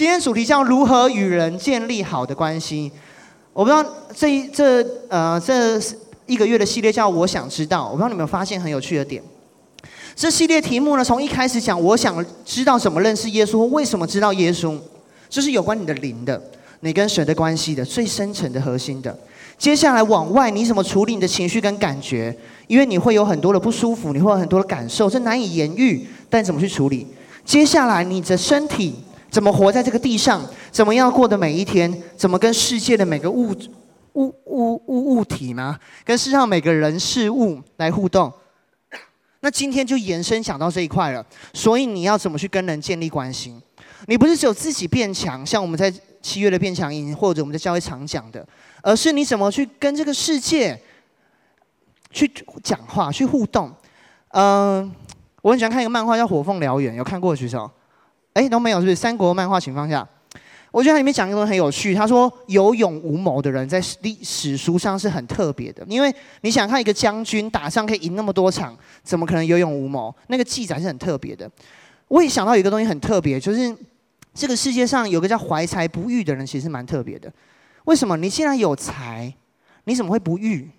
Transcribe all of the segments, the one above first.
今天主题叫如何与人建立好的关系。我不知道这一这呃这一个月的系列叫我想知道，我不知道你们有没有发现很有趣的点。这系列题目呢，从一开始讲我想知道怎么认识耶稣，为什么知道耶稣，这是有关你的灵的，你跟神的关系的最深层的核心的。接下来往外，你怎么处理你的情绪跟感觉？因为你会有很多的不舒服，你会有很多的感受，这难以言喻，但怎么去处理？接下来你的身体怎么活在这个地上？怎么样过的每一天？怎么跟世界的每个物物物物物体吗？跟世上每个人事物来互动？那今天就延伸想到这一块了。所以你要怎么去跟人建立关系？你不是只有自己变强，像我们在七月的变强营，或者我们在教会常讲的，而是你怎么去跟这个世界去讲话、去互动？嗯。我很喜欢看一个漫画叫《火凤燎原》，有看过的举手？哎，都没有，是不是？三国漫画，情况下。我觉得它里面讲一个东西很有趣。他说，有勇无谋的人在历史书上是很特别的，因为你想看一个将军打仗可以赢那么多场，怎么可能有勇无谋？那个记载是很特别的。我也想到有一个东西很特别，就是这个世界上有个叫怀才不遇的人，其实蛮特别的。为什么？你既然有才，你怎么会不遇？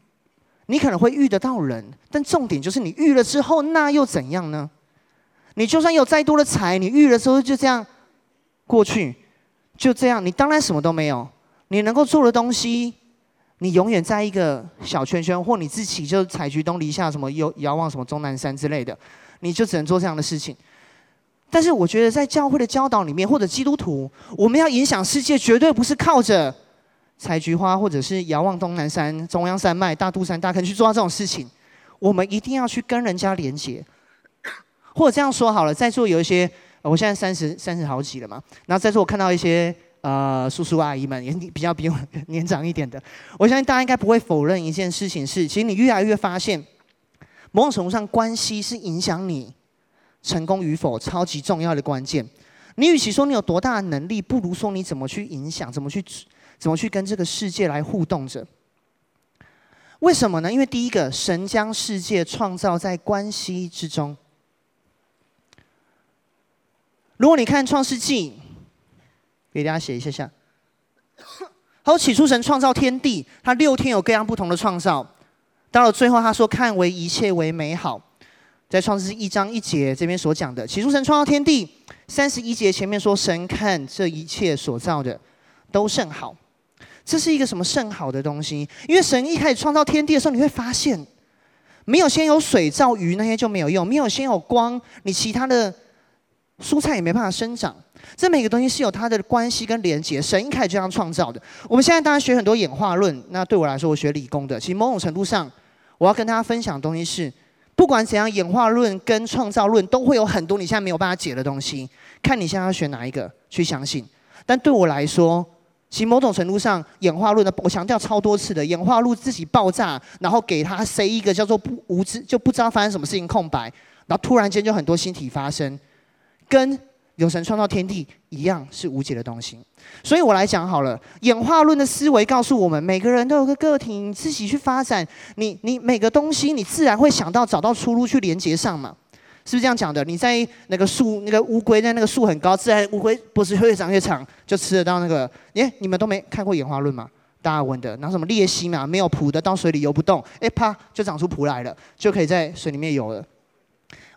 你可能会遇得到人，但重点就是你遇了之后，那又怎样呢？你就算有再多的财，你遇了之后就这样过去，就这样，你当然什么都没有。你能够做的东西，你永远在一个小圈圈，或你自己就采菊东篱下，什么遥遥望什么终南山之类的，你就只能做这样的事情。但是我觉得在教会的教导里面，或者基督徒，我们要影响世界，绝对不是靠着。采菊花，或者是遥望东南山、中央山脉、大肚山大坑去做到这种事情，我们一定要去跟人家连接。或者这样说好了，在座有一些，我现在三十三十好几了嘛，然后在座我看到一些呃叔叔阿姨们，也比较比我年长一点的，我相信大家应该不会否认一件事情是，其实你越来越发现，某种程度上关系是影响你成功与否超级重要的关键。你与其说你有多大的能力，不如说你怎么去影响，怎么去。怎么去跟这个世界来互动着？为什么呢？因为第一个，神将世界创造在关系之中。如果你看创世纪，给大家写一下下。好，起初神创造天地，他六天有各样不同的创造，到了最后他说看为一切为美好。在创世纪一章一节这边所讲的，起初神创造天地，三十一节前面说神看这一切所造的都甚好。这是一个什么甚好的东西？因为神一开始创造天地的时候，你会发现，没有先有水造鱼那些就没有用，没有先有光，你其他的蔬菜也没办法生长。这每个东西是有它的关系跟连接。神一开始就这样创造的。我们现在当然学很多演化论，那对我来说，我学理工的，其实某种程度上，我要跟大家分享的东西是，不管怎样，演化论跟创造论都会有很多你现在没有办法解的东西，看你现在要选哪一个去相信。但对我来说，其实某种程度上，演化论的我强调超多次的，演化论自己爆炸，然后给他塞一个叫做不无知，就不知道发生什么事情空白，然后突然间就很多星体发生，跟有神创造天地一样是无解的东西。所以我来讲好了，演化论的思维告诉我们，每个人都有个个体，你自己去发展，你你每个东西，你自然会想到找到出路去连接上嘛。是不是这样讲的？你在那个树，那个乌龟在那个树很高，自然乌龟不是越长越长，就吃得到那个？耶，你们都没看过演化论吗？达尔文的，然后什么裂隙嘛，没有蹼的到水里游不动，哎啪就长出蹼来了，就可以在水里面游了。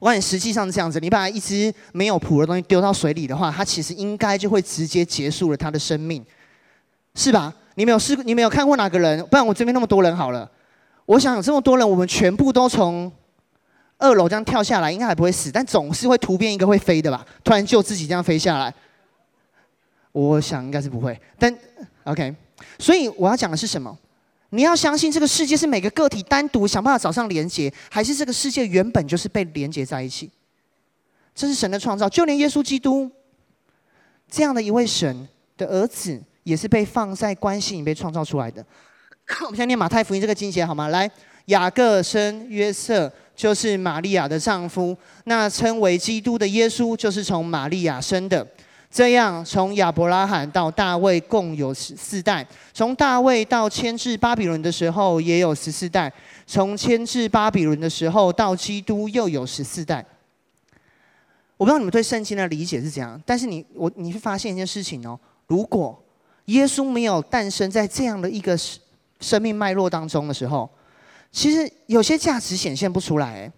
我感觉实际上这样子，你把一只没有蹼的东西丢到水里的话，它其实应该就会直接结束了它的生命，是吧？你没有试，你没有看过哪个人？不然我这边那么多人好了，我想有这么多人，我们全部都从。二楼这样跳下来，应该还不会死，但总是会突变一个会飞的吧？突然就自己这样飞下来，我想应该是不会。但 OK，所以我要讲的是什么？你要相信这个世界是每个个体单独想办法找上连接，还是这个世界原本就是被连接在一起？这是神的创造，就连耶稣基督这样的一位神的儿子，也是被放在关系里被创造出来的。我们先念马太福音这个经节好吗？来，雅各生约瑟。就是玛利亚的丈夫，那称为基督的耶稣，就是从玛利亚生的。这样，从亚伯拉罕到大卫共有十四代；从大卫到迁至巴比伦的时候，也有十四代；从迁至巴比伦的时候到基督，又有十四代。我不知道你们对圣经的理解是怎样，但是你我你会发现一件事情哦，如果耶稣没有诞生在这样的一个生命脉络当中的时候，其实有些价值显现不出来。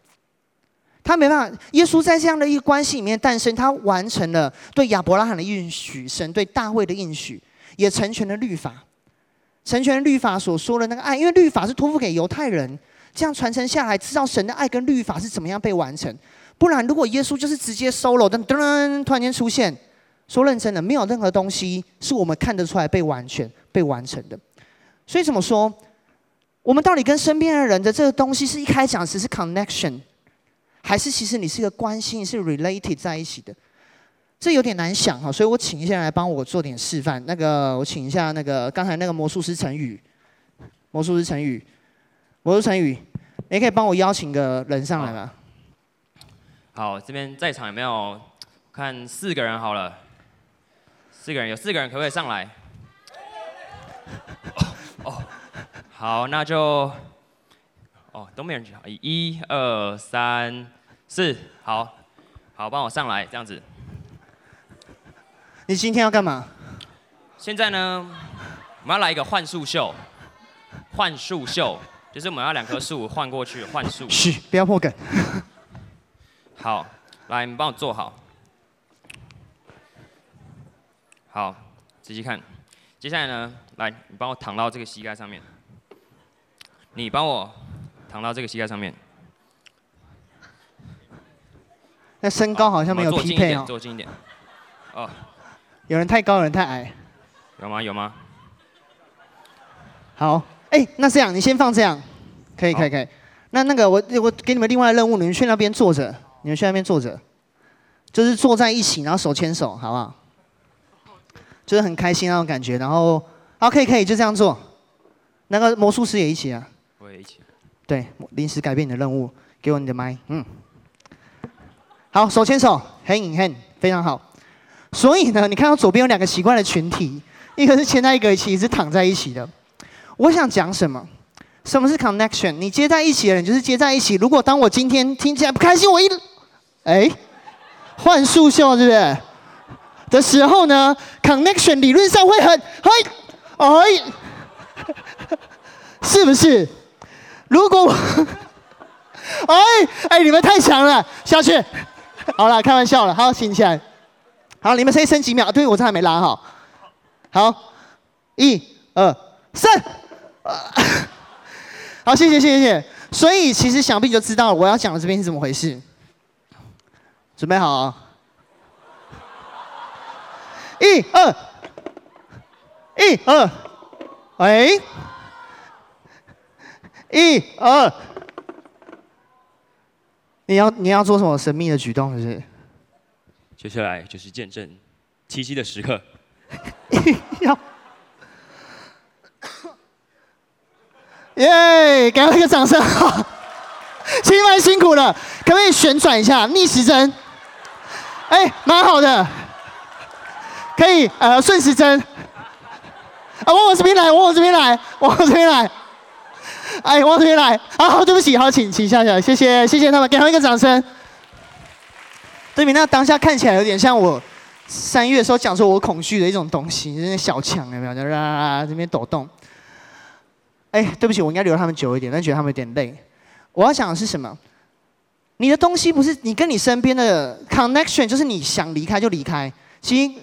他没办法，耶稣在这样的一个关系里面诞生，他完成了对亚伯拉罕的应许，神对大卫的应许，也成全了律法，成全律法所说的那个爱，因为律法是托付给犹太人，这样传承下来，知道神的爱跟律法是怎么样被完成。不然，如果耶稣就是直接 solo，噔噔噔，突然间出现，说认真的，没有任何东西是我们看得出来被完全被完成的。所以怎么说？我们到底跟身边的人的这个东西，是一开始讲只是 connection，还是其实你是一个关心，是 related 在一起的？这有点难想哈。所以我请一下来帮我做点示范。那个，我请一下那个刚才那个魔术师陈宇，魔术师陈宇，魔术陈宇，你可以帮我邀请个人上来吗？好，这边在场有没有？看四个人好了，四个人有四个人，可不可以上来？哦，哦，好，那就，哦，都没人举，一二三四，好，好，帮我上来，这样子。你今天要干嘛？现在呢，我们要来一个幻术秀，幻术秀，就是我们要两棵树换过去幻术。嘘，不要破梗。好，来，你帮我坐好。好，仔细看。接下来呢，来，你帮我躺到这个膝盖上面。你帮我躺到这个膝盖上面。那身高好像没有匹配哦。坐近一点。哦。有人太高，有人太矮。有吗？有吗？好，哎，那这样，你先放这样。可以，可以，可以。那那个，我我给你们另外的任务，你们去那边坐着。你们去那边坐着，就是坐在一起，然后手牵手，好不好？就是很开心那种感觉。然后，好，可以，可以，就这样做。那个魔术师也一起啊。我也一起。对，临时改变你的任务，给我你的麦，嗯。好，手牵手，hand in hand，非常好。所以呢，你看到左边有两个奇怪的群体，一个是牵在一个一起，一个是躺在一起的。我想讲什么？什么是 connection？你接在一起的人就是接在一起。如果当我今天听起来不开心，我一。哎，换树秀是不是？的时候呢，connection 理论上会很嘿，哎，是不是？如果我，哎哎，你们太强了，下去。好了，开玩笑了，好，醒起来。好，你们先升几秒？对，我这还没拉好。好，一、二、三。好，谢谢，谢谢，谢。所以其实想必你就知道了，我要讲的这边是怎么回事。准备好啊！一二，一二，喂，一二，你要你要做什么神秘的举动？是不是？接下来就是见证奇迹的时刻。要，耶！给他一个掌声，其实蛮辛苦了，可不可以旋转一下逆时针？哎，蛮好的，可以呃顺时针，啊往我这边来，往我这边来，往我这边来，哎往我这边来，好好对不起，好请请下下，谢谢谢谢他们，给他们一个掌声。对比那当下看起来有点像我三月的时候讲说我恐惧的一种东西，就是小强有没有？就啦啦啦这边抖动。哎，对不起，我应该留他们久一点，但觉得他们有点累。我要讲的是什么？你的东西不是你跟你身边的 connection，就是你想离开就离开。其实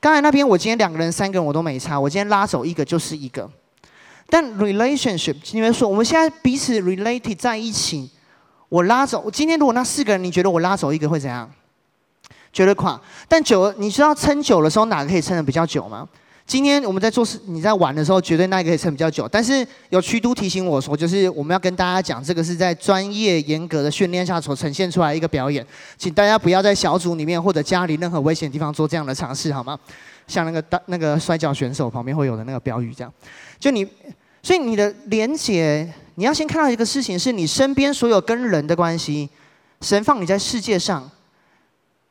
刚才那边我今天两个人、三个人我都没差，我今天拉走一个就是一个。但 relationship，你们说我们现在彼此 related 在一起，我拉走，今天如果那四个人，你觉得我拉走一个会怎样？觉得垮。但久了，你知道撑久的时候哪个可以撑得比较久吗？今天我们在做事，你在玩的时候，绝对那个可以撑比较久。但是有区督提醒我说，就是我们要跟大家讲，这个是在专业严格的训练下所呈现出来一个表演，请大家不要在小组里面或者家里任何危险的地方做这样的尝试，好吗？像那个大那个摔跤选手旁边会有的那个标语这样。就你，所以你的连结，你要先看到一个事情，是你身边所有跟人的关系，神放你在世界上。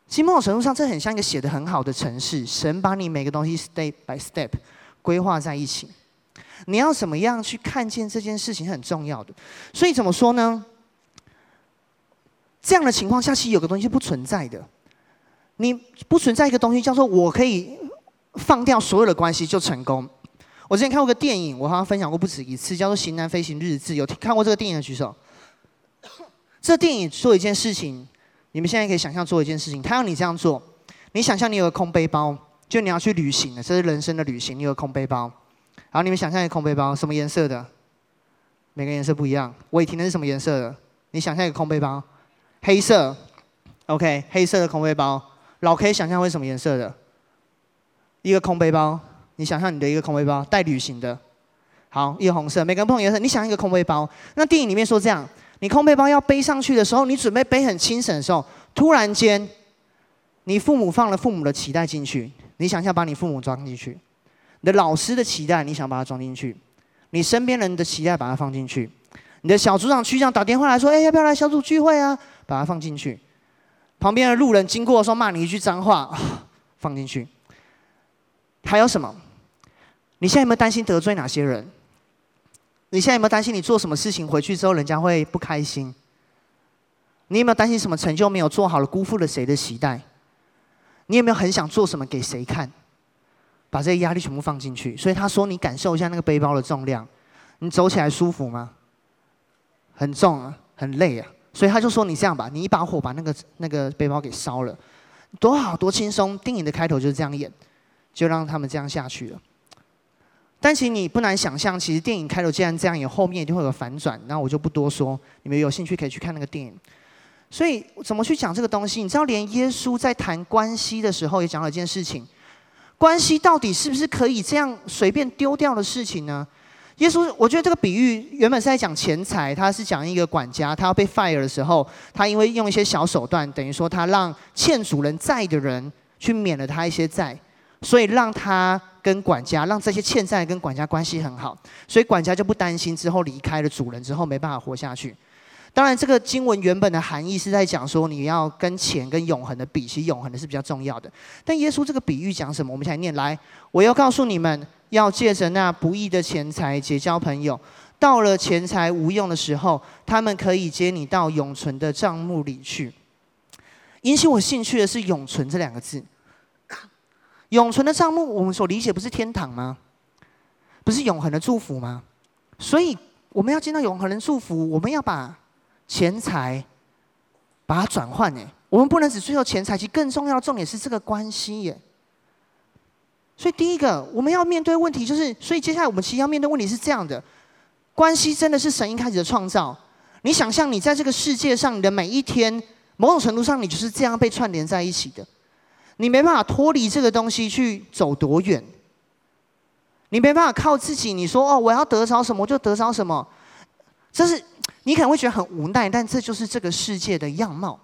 其实某种程度上，这很像一个写得很好的城市。神把你每个东西 step by step 规划在一起，你要怎么样去看见这件事情很重要的。所以怎么说呢？这样的情况下，其实有个东西不存在的。你不存在一个东西叫做我可以放掉所有的关系就成功。我之前看过个电影，我好像分享过不止一次，叫做《型男飞行日志》。有看过这个电影的举手。这电影做一件事情，你们现在可以想象做一件事情，他要你这样做。你想象你有个空背包，就你要去旅行了，这是人生的旅行。你有个空背包，然后你们想象一个空背包，什么颜色的？每个颜色不一样。伟霆的是什么颜色的？你想象一个空背包，黑色。OK，黑色的空背包。老 K 想象会什么颜色的？一个空背包。你想象你的一个空背包，带旅行的。好，一个红色。每个人不同颜色。你想一个空背包。那电影里面说这样，你空背包要背上去的时候，你准备背很轻省的时候，突然间。你父母放了父母的期待进去，你想象把你父母装进去；你的老师的期待，你想把它装进去；你身边人的期待，把它放进去；你的小组长、区长打电话来说：“哎，要不要来小组聚会啊？”把它放进去；旁边的路人经过的时候骂你一句脏话，放进去。还有什么？你现在有没有担心得罪哪些人？你现在有没有担心你做什么事情回去之后人家会不开心？你有没有担心什么成就没有做好了，辜负了谁的期待？你有没有很想做什么给谁看？把这些压力全部放进去。所以他说：“你感受一下那个背包的重量，你走起来舒服吗？很重啊，很累啊。”所以他就说：“你这样吧，你一把火把那个那个背包给烧了，多好多轻松。”电影的开头就是这样演，就让他们这样下去了。但其实你不难想象，其实电影开头既然这样也，后面一定会有反转。那我就不多说，你们有兴趣可以去看那个电影。所以怎么去讲这个东西？你知道，连耶稣在谈关系的时候也讲了一件事情：关系到底是不是可以这样随便丢掉的事情呢？耶稣，我觉得这个比喻原本是在讲钱财，他是讲一个管家，他要被 fire 的时候，他因为用一些小手段，等于说他让欠主人债的人去免了他一些债，所以让他跟管家，让这些欠债跟管家关系很好，所以管家就不担心之后离开了主人之后没办法活下去。当然，这个经文原本的含义是在讲说，你要跟钱跟永恒的比，其实永恒的是比较重要的。但耶稣这个比喻讲什么？我们一起来念来，我要告诉你们，要借着那不义的钱财结交朋友，到了钱财无用的时候，他们可以接你到永存的帐目里去。引起我兴趣的是“永存”这两个字。永存的账目，我们所理解不是天堂吗？不是永恒的祝福吗？所以我们要见到永恒的祝福，我们要把。钱财，把它转换哎，我们不能只追求钱财，其实更重要的重点是这个关系耶。所以第一个我们要面对问题就是，所以接下来我们其实要面对问题是这样的：关系真的是神一开始的创造。你想象你在这个世界上，你的每一天，某种程度上你就是这样被串联在一起的。你没办法脱离这个东西去走多远，你没办法靠自己。你说哦，我要得着什么，就得着什么，这是。你可能会觉得很无奈，但这就是这个世界的样貌。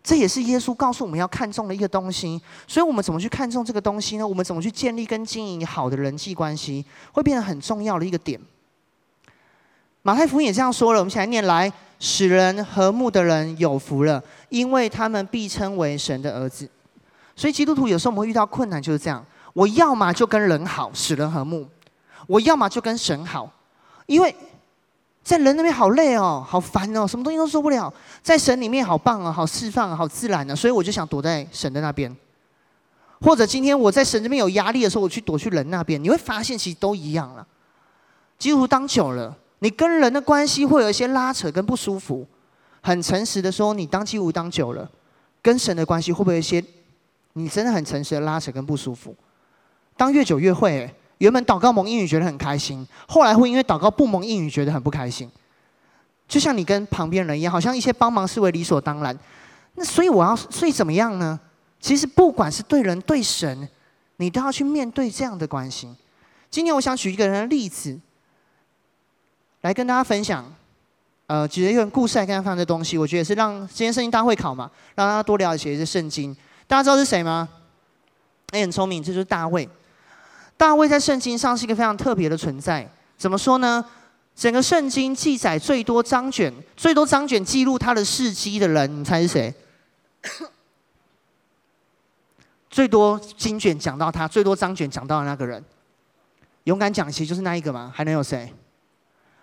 这也是耶稣告诉我们要看重的一个东西。所以，我们怎么去看重这个东西呢？我们怎么去建立跟经营好的人际关系，会变得很重要的一个点。马太福音也这样说了，我们起来念来：使人和睦的人有福了，因为他们必称为神的儿子。所以，基督徒有时候我们会遇到困难，就是这样：我要么就跟人好，使人和睦；我要么就跟神好，因为。在人那边好累哦，好烦哦，什么东西都做不了。在神里面好棒哦，好释放啊，好自然的，所以我就想躲在神的那边。或者今天我在神这边有压力的时候，我去躲去人那边。你会发现其实都一样了。基督徒当久了，你跟人的关系会有一些拉扯跟不舒服。很诚实的说，你当基督徒当久了，跟神的关系会不会有一些？你真的很诚实的拉扯跟不舒服。当越久越会。原本祷告蒙应允觉得很开心，后来会因为祷告不蒙应允觉得很不开心。就像你跟旁边人一样，好像一些帮忙视为理所当然。那所以我要，所以怎么样呢？其实不管是对人对神，你都要去面对这样的关系。今天我想举一个人的例子，来跟大家分享。呃，举一个故事来跟大家分享这东西，我觉得是让今天圣经大会考嘛，让大家多了解一些圣经。大家知道是谁吗？哎，很聪明，这就是大卫。大卫在圣经上是一个非常特别的存在。怎么说呢？整个圣经记载最多章卷、最多章卷记录他的事迹的人，你猜是谁？最多经卷讲到他，最多章卷讲到的那个人，勇敢讲，其实就是那一个嘛。还能有谁？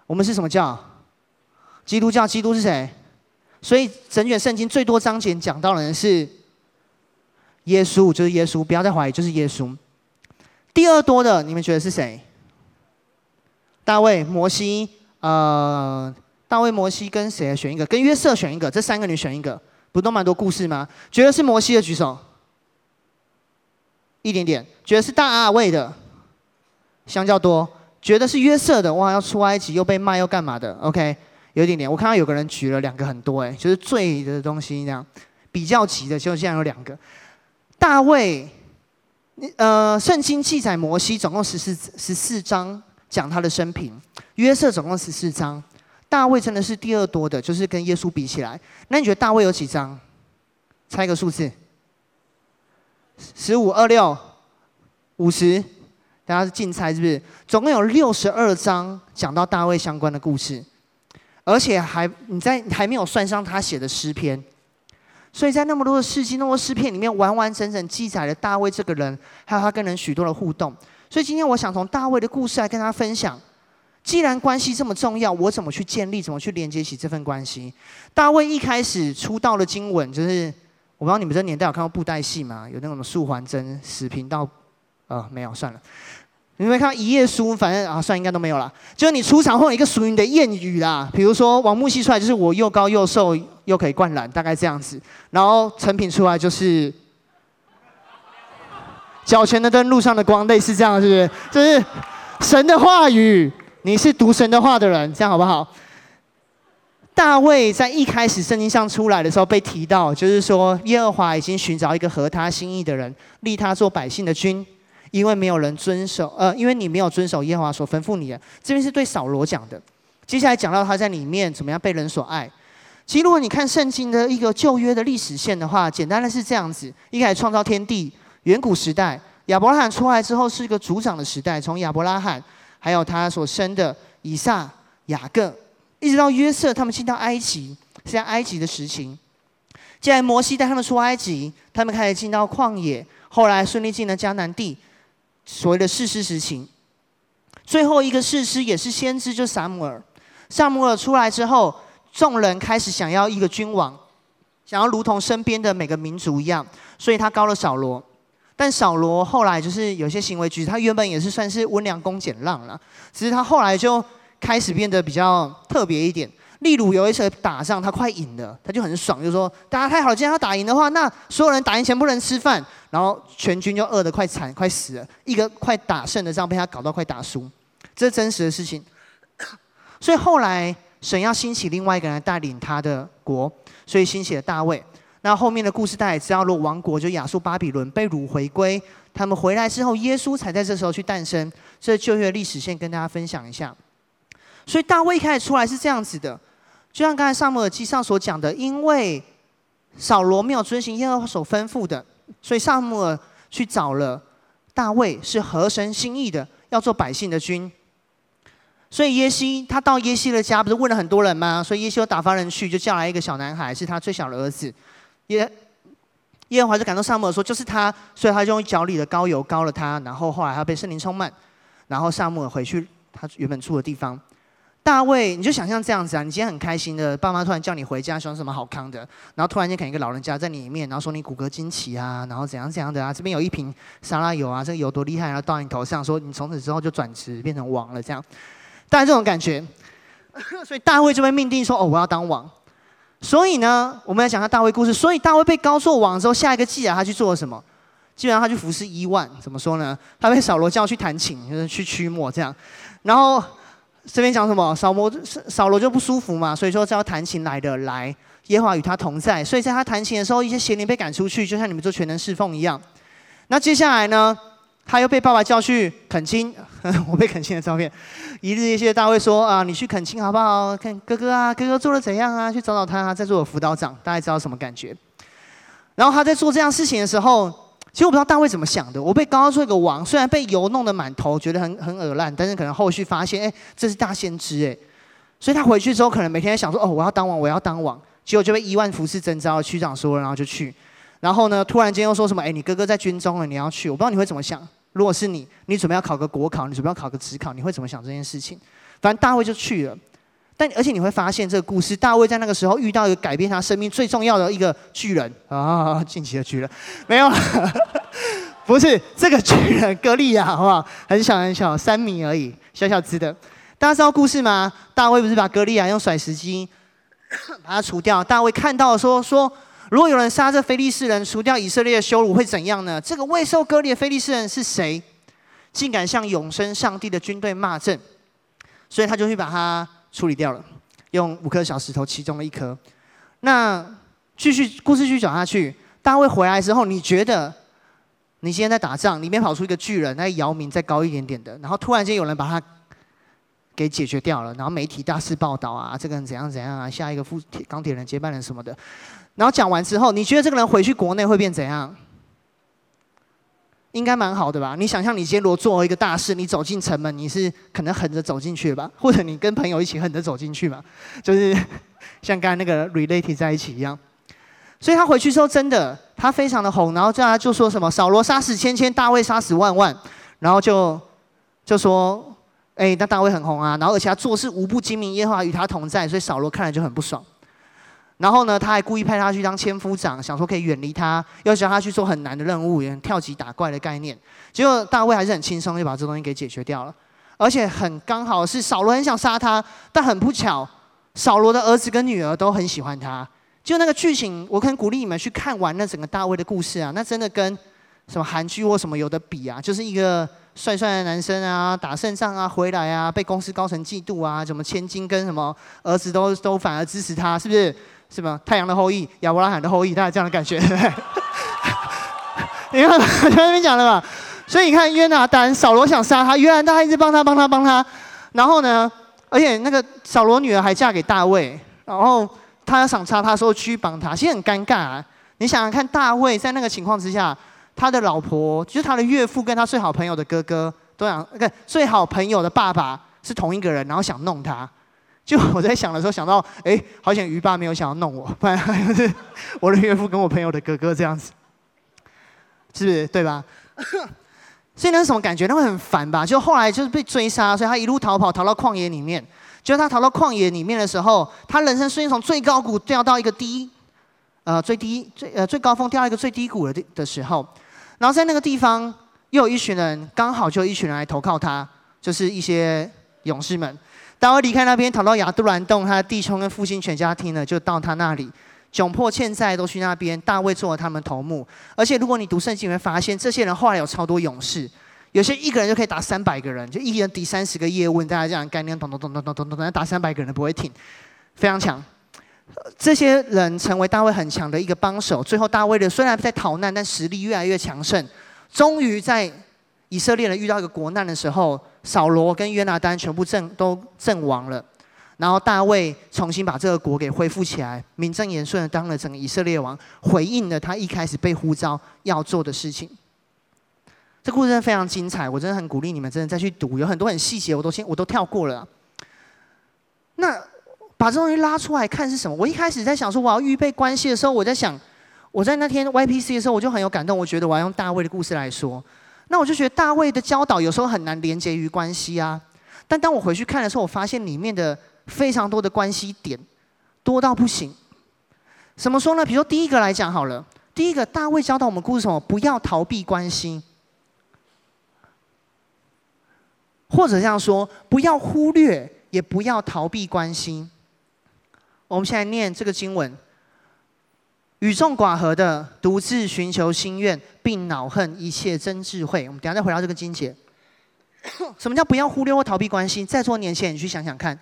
我们是什么教？基督教。基督是谁？所以整卷圣经最多章节讲到的人是耶稣就是耶稣，不要再怀疑，就是耶稣。第二多的，你们觉得是谁？大卫、摩西，呃，大卫、摩西跟谁选一个？跟约瑟选一个？这三个你选一个，不都蛮多故事吗？觉得是摩西的举手，一点点。觉得是大卫的，相较多。觉得是约瑟的，哇，要出埃及又被卖又干嘛的？OK，有一点点。我看到有个人举了两个很多，哎，就是罪的东西这样，比较急的，就现在有两个。大卫，呃，圣经记载摩西总共十四十四章。讲他的生平，约瑟总共十四章，大卫真的是第二多的，就是跟耶稣比起来。那你觉得大卫有几章？猜个数字。十五、二六、五十，大家是竞猜是不是？总共有六十二章讲到大卫相关的故事，而且还你在还没有算上他写的诗篇，所以在那么多的诗经、那么多诗篇里面，完完整整记载了大卫这个人，还有他跟人许多的互动。所以今天我想从大卫的故事来跟大家分享，既然关系这么重要，我怎么去建立，怎么去连接起这份关系？大卫一开始出道的经文，就是我不知道你们这年代有看过布袋戏吗？有那种素环真、死频道，呃，没有，算了。你们看一页书，反正啊，算应该都没有了。就是你出场会有一个属于你的谚语啦，比如说王木熙出来就是我又高又瘦又可以灌篮，大概这样子。然后成品出来就是。脚前的灯，路上的光，类似这样，是不是？这是神的话语，你是读神的话的人，这样好不好？大卫在一开始圣经上出来的时候被提到，就是说耶和华已经寻找一个合他心意的人，立他做百姓的君，因为没有人遵守，呃，因为你没有遵守耶和华所吩咐你的。这边是对扫罗讲的。接下来讲到他在里面怎么样被人所爱。其实如果你看圣经的一个旧约的历史线的话，简单的是这样子：一开始创造天地。远古时代，亚伯拉罕出来之后是一个族长的时代。从亚伯拉罕，还有他所生的以撒、雅各，一直到约瑟，他们进到埃及，是在埃及的时情。既然摩西带他们出埃及，他们开始进到旷野，后来顺利进了迦南地，所谓的事实实情。最后一个事实也是先知，就撒母耳。撒母耳出来之后，众人开始想要一个君王，想要如同身边的每个民族一样，所以他高了扫罗。但扫罗后来就是有些行为举止，他原本也是算是温良恭俭让了，只是他后来就开始变得比较特别一点。例如有一次打仗，他快赢了，他就很爽，就说大家太好了，既然他打赢的话，那所有人打赢前不能吃饭，然后全军就饿得快惨快死了。一个快打胜的仗被他搞到快打输，这是真实的事情。所以后来神要兴起另外一个人带领他的国，所以兴起了大卫。那后面的故事大家也知道，如果王国就亚述巴比伦被掳回归，他们回来之后，耶稣才在这时候去诞生。这旧约历史线跟大家分享一下。所以大卫一开始出来是这样子的，就像刚才撒母耳记上所讲的，因为扫罗没有遵行耶和华所吩咐的，所以撒母耳去找了大卫，是合神心意的，要做百姓的君。所以耶西他到耶西的家，不是问了很多人吗？所以耶西又打发人去，就叫来一个小男孩，是他最小的儿子。耶耶和华就感动撒母耳说，就是他，所以他就用脚里的膏油膏了他，然后后来他被圣灵充满，然后撒母耳回去他原本住的地方。大卫，你就想象这样子啊，你今天很开心的，爸妈突然叫你回家，说什么好康的，然后突然间可能一个老人家在你里面，然后说你骨骼惊奇啊，然后怎样怎样的啊，这边有一瓶沙拉油啊，这个油多厉害，然后倒你头上，说你从此之后就转职变成王了，这样，大概这种感觉。所以大卫就被命定说，哦，我要当王。所以呢，我们来讲下大卫故事。所以大卫被高做王之后，下一个季啊，他去做了什么？基本上他去服侍伊万。怎么说呢？他被扫罗叫去弹琴，就是去驱魔这样。然后这边讲什么？扫罗扫罗就不舒服嘛，所以说叫弹琴来的来，耶和华与他同在。所以在他弹琴的时候，一些邪灵被赶出去，就像你们做全能侍奉一样。那接下来呢？他又被爸爸叫去恳亲，我被恳亲的照片。一日一谢大卫说啊，你去恳亲好不好？看哥哥啊，哥哥做的怎样啊？去找找他啊，在做我辅导长，大家知道什么感觉？然后他在做这样事情的时候，其实我不知道大卫怎么想的。我被刚刚做一个王，虽然被油弄得满头，觉得很很恶烂，但是可能后续发现，哎，这是大先知哎，所以他回去之后，可能每天在想说，哦，我要当王，我要当王。结果就被伊万服侍征召，区长说了，然后就去。然后呢，突然间又说什么？哎，你哥哥在军中了，你要去。我不知道你会怎么想。如果是你，你准备要考个国考，你准备要考个职考，你会怎么想这件事情？反正大卫就去了。但而且你会发现，这个故事，大卫在那个时候遇到一个改变他生命最重要的一个巨人啊，近期的巨人，没有，不是这个巨人，格利亚，好不好？很小很小，三米而已，小小只的。大家知道故事吗？大卫不是把歌利亚用甩石机 把他除掉？大卫看到说说，如果有人杀这非利士人，除掉以色列的羞辱会怎样呢？这个未受割礼的非利士人是谁？竟敢向永生上帝的军队骂阵，所以他就去把他。处理掉了，用五颗小石头，其中的一颗。那继续故事继续讲下去，大卫回来之后，你觉得你今天在打仗，里面跑出一个巨人，那姚明再高一点点的，然后突然间有人把他给解决掉了，然后媒体大肆报道啊，这个人怎样怎样啊，下一个副铁钢铁人接班人什么的。然后讲完之后，你觉得这个人回去国内会变怎样？应该蛮好的吧？你想象你今天如果做了一个大事，你走进城门，你是可能横着走进去吧？或者你跟朋友一起横着走进去嘛？就是 像刚才那个 related 在一起一样。所以他回去之后，真的他非常的红，然后叫他就说什么扫罗杀死千千，大卫杀死万万，然后就就说，哎，那大卫很红啊，然后而且他做事无不精明，耶和华与他同在，所以扫罗看了就很不爽。然后呢，他还故意派他去当千夫长，想说可以远离他，要叫他去做很难的任务，也跳级打怪的概念。结果大卫还是很轻松就把这东西给解决掉了，而且很刚好是扫罗很想杀他，但很不巧，扫罗的儿子跟女儿都很喜欢他。就那个剧情，我很鼓励你们去看完那整个大卫的故事啊，那真的跟什么韩剧或什么有的比啊，就是一个帅帅的男生啊，打胜仗啊，回来啊，被公司高层嫉妒啊，什么千金跟什么儿子都都反而支持他，是不是？是吗？太阳的后裔，亚伯拉罕的后裔，大概这样的感觉，你看，我 在那边讲了吧。所以你看，约拿单，扫罗想杀他，约拿单一直帮他，帮他，帮他。然后呢，而且那个扫罗女儿还嫁给大卫，然后他想杀他，说去绑他，其实很尴尬啊。你想想看，大卫在那个情况之下，他的老婆就是他的岳父，跟他最好朋友的哥哥都想，那个最好朋友的爸爸是同一个人，然后想弄他。就我在想的时候想到，哎，好险鱼爸没有想要弄我，不然就是我的岳父跟我朋友的哥哥这样子，是不是对吧？所以那是什么感觉？那会很烦吧？就后来就是被追杀，所以他一路逃跑，逃到旷野里面。就他逃到旷野里面的时候，他人生瞬间从最高谷掉到一个低，呃，最低最呃最高峰掉到一个最低谷的的时候，然后在那个地方又有一群人，刚好就一群人来投靠他，就是一些勇士们。大卫离开那边，逃到亚杜兰洞，他的弟兄跟父亲全家听了，就到他那里，窘迫欠债都去那边。大卫做了他们头目，而且如果你读圣经，你会发现这些人后来有超多勇士，有些一个人就可以打三百个人，就一人抵三十个叶问，大家这样概念，咚咚咚咚咚咚咚，打三百个人不会停，非常强。这些人成为大卫很强的一个帮手。最后，大卫的虽然在逃难，但实力越来越强盛，终于在以色列人遇到一个国难的时候。扫罗跟约拿单全部阵都阵亡了，然后大卫重新把这个国给恢复起来，名正言顺的当了整个以色列王，回应了他一开始被呼召要做的事情。这故事真的非常精彩，我真的很鼓励你们真的再去读，有很多很细节，我都先我都跳过了。那把这东西拉出来看是什么？我一开始在想说我要预备关系的时候，我在想我在那天 YPC 的时候，我就很有感动，我觉得我要用大卫的故事来说。那我就觉得大卫的教导有时候很难连接于关系啊，但当我回去看的时候，我发现里面的非常多的关系点多到不行。怎么说呢？比如说第一个来讲好了，第一个大卫教导我们故事什么？不要逃避关系，或者这样说，不要忽略，也不要逃避关系。我们现在念这个经文。与众寡合的，独自寻求心愿，并恼恨一切真智慧。我们等下再回到这个经节。什么叫不要忽略或逃避关系？在座年轻人，你去想想看，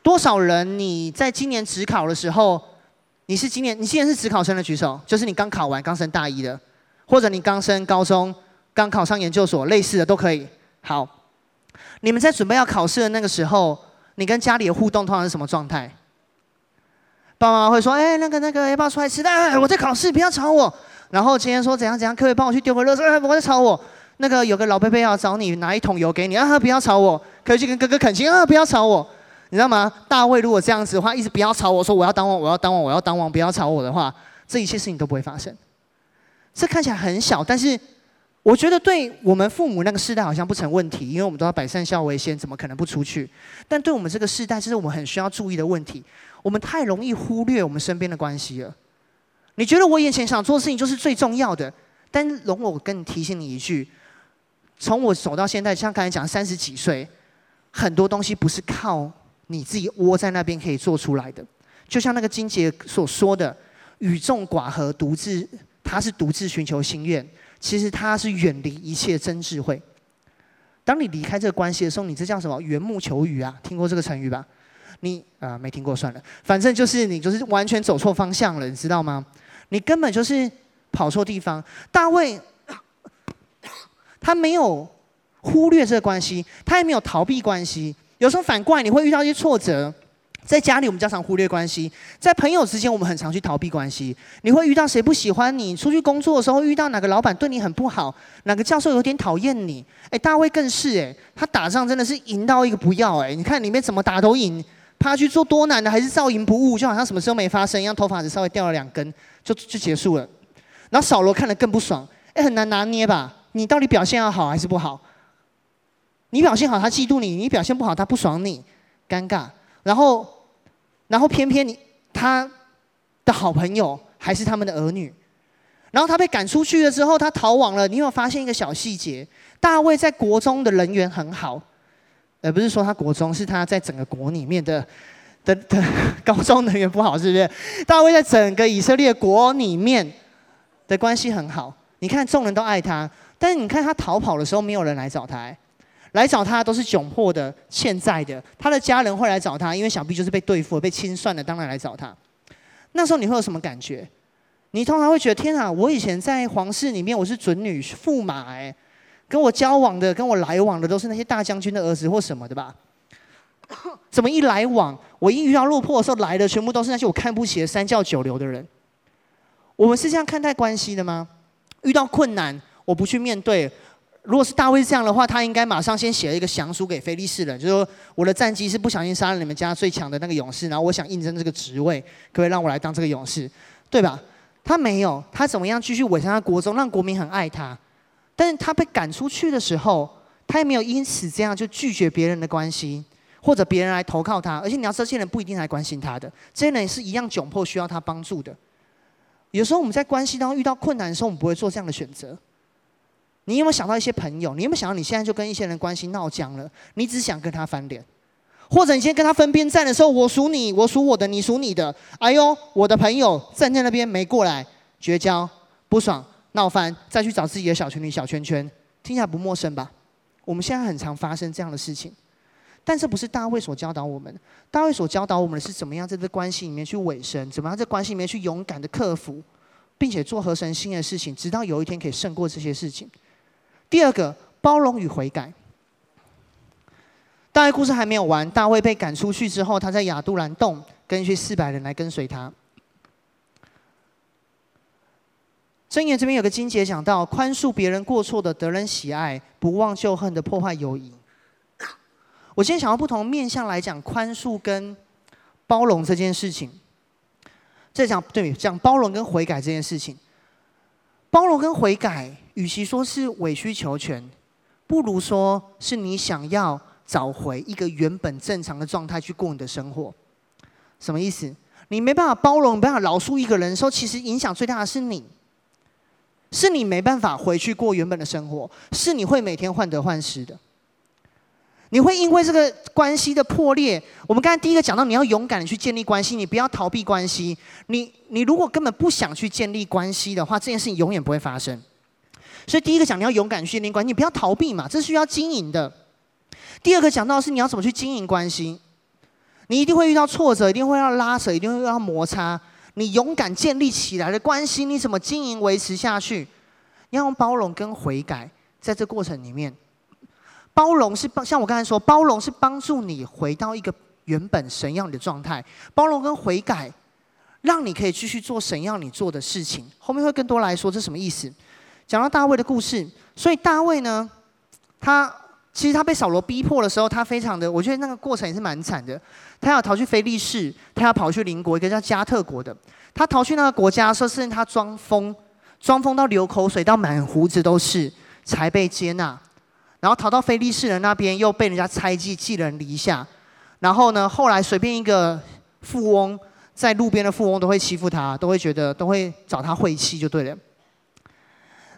多少人你在今年职考的时候，你是今年你今年是职考生的举手，就是你刚考完刚升大一的，或者你刚升高中，刚考上研究所，类似的都可以。好，你们在准备要考试的那个时候，你跟家里的互动通常是什么状态？爸妈会说：“哎，那个那个，要不要出来吃？哎，我在考试，不要吵我。然后今天说怎样怎样，可以帮我去丢个垃圾？哎，不要吵我。那个有个老伯伯要找你拿一桶油给你啊，不要吵我。可以去跟哥哥恳亲啊，不要吵我。你知道吗？大卫如果这样子的话，一直不要吵我，说我要当王，我要当王，我要当王，不要吵我的话，这一切事情都不会发生。这看起来很小，但是我觉得对我们父母那个世代好像不成问题，因为我们都要百善孝为先，怎么可能不出去？但对我们这个世代，这是我们很需要注意的问题。我们太容易忽略我们身边的关系了。你觉得我眼前想做的事情就是最重要的？但容我跟你提醒你一句：从我走到现在，像刚才讲三十几岁，很多东西不是靠你自己窝在那边可以做出来的。就像那个金杰所说的：“与众寡合，独自他是独自寻求心愿。”其实他是远离一切真智慧。当你离开这个关系的时候，你这叫什么？缘木求鱼啊，听过这个成语吧？你啊、没听过算了。反正就是你就是完全走错方向了，你知道吗？你根本就是跑错地方。大卫 他没有忽略这个关系，他也没有逃避关系。有时候反过来，你会遇到一些挫折。在家里，我们经常忽略关系；在朋友之间，我们很常去逃避关系。你会遇到谁不喜欢你？出去工作的时候，遇到哪个老板对你很不好？哪个教授有点讨厌你？哎，大卫更是哎，他打仗真的是赢到一个不要哎！你看里面怎么打都赢，他去做多难的，还是照赢不误，就好像什么事都没发生一样，头发只稍微掉了两根，就就结束了。然后扫罗看得更不爽，哎，很难拿捏吧？你到底表现要好还是不好？你表现好，他嫉妒你；你表现不好，他不爽你，尴尬。然后。然后偏偏你他的好朋友还是他们的儿女，然后他被赶出去了之后，他逃亡了。你有发现一个小细节？大卫在国中的人缘很好，而不是说他国中，是他在整个国里面的的的高中人缘不好，是不是？大卫在整个以色列国里面的关系很好，你看众人都爱他，但是你看他逃跑的时候，没有人来找他。来找他都是窘迫的、欠债的，他的家人会来找他，因为想必就是被对付、被清算的，当然来找他。那时候你会有什么感觉？你通常会觉得：天啊，我以前在皇室里面我是准女驸马，哎，跟我交往的、跟我来往的都是那些大将军的儿子或什么的吧？怎么一来往，我一遇到落魄的时候来的全部都是那些我看不起的三教九流的人？我们是这样看待关系的吗？遇到困难，我不去面对。如果是大卫这样的话，他应该马上先写了一个降书给非利士人，就是说我的战绩是不小心杀了你们家最强的那个勇士，然后我想应征这个职位，可不可以让我来当这个勇士，对吧？他没有，他怎么样继续维持他国中，让国民很爱他。但是他被赶出去的时候，他也没有因此这样就拒绝别人的关系，或者别人来投靠他。而且你要知道，这些人不一定来关心他的，这些人也是一样窘迫，需要他帮助的。有时候我们在关系当中遇到困难的时候，我们不会做这样的选择。你有没有想到一些朋友？你有没有想到你现在就跟一些人关系闹僵了？你只想跟他翻脸，或者你先跟他分边站的时候，我属你，我属我的，你属你的。哎呦，我的朋友站在那边没过来，绝交，不爽，闹翻，再去找自己的小群里、小圈圈，听起来不陌生吧？我们现在很常发生这样的事情，但这不是大卫所教导我们。大卫所教导我们的是怎么样在这关系里面去委身，怎么样在关系里面去勇敢的克服，并且做合神心的事情，直到有一天可以胜过这些事情。第二个，包容与悔改。大卫故事还没有完，大卫被赶出去之后，他在亚杜兰洞跟一些四百人来跟随他。箴言这边有个金节讲到：宽恕别人过错的得人喜爱，不忘旧恨的破坏友谊。我今天想要不同面向来讲宽恕跟包容这件事情。再讲对，讲包容跟悔改这件事情。包容跟悔改，与其说是委曲求全，不如说是你想要找回一个原本正常的状态去过你的生活。什么意思？你没办法包容，没办法饶恕一个人的时候，其实影响最大的是你，是你没办法回去过原本的生活，是你会每天患得患失的。你会因为这个关系的破裂，我们刚才第一个讲到，你要勇敢的去建立关系，你不要逃避关系。你你如果根本不想去建立关系的话，这件事情永远不会发生。所以第一个讲你要勇敢去建立关系，你不要逃避嘛，这是需要经营的。第二个讲到是你要怎么去经营关系，你一定会遇到挫折，一定会要拉扯，一定会要摩擦。你勇敢建立起来的关系，你怎么经营维持下去？你要用包容跟悔改，在这过程里面。包容是帮，像我刚才说，包容是帮助你回到一个原本神要你的状态。包容跟悔改，让你可以继续做神要你做的事情。后面会更多来说，这什么意思？讲到大卫的故事，所以大卫呢，他其实他被扫罗逼迫的时候，他非常的，我觉得那个过程也是蛮惨的。他要逃去非利士，他要跑去邻国一个叫加特国的。他逃去那个国家，说是他装疯，装疯到流口水，到满胡子都是。才被接纳，然后逃到非利士人那边，又被人家猜忌，寄人篱下。然后呢，后来随便一个富翁，在路边的富翁都会欺负他，都会觉得都会找他晦气，就对了。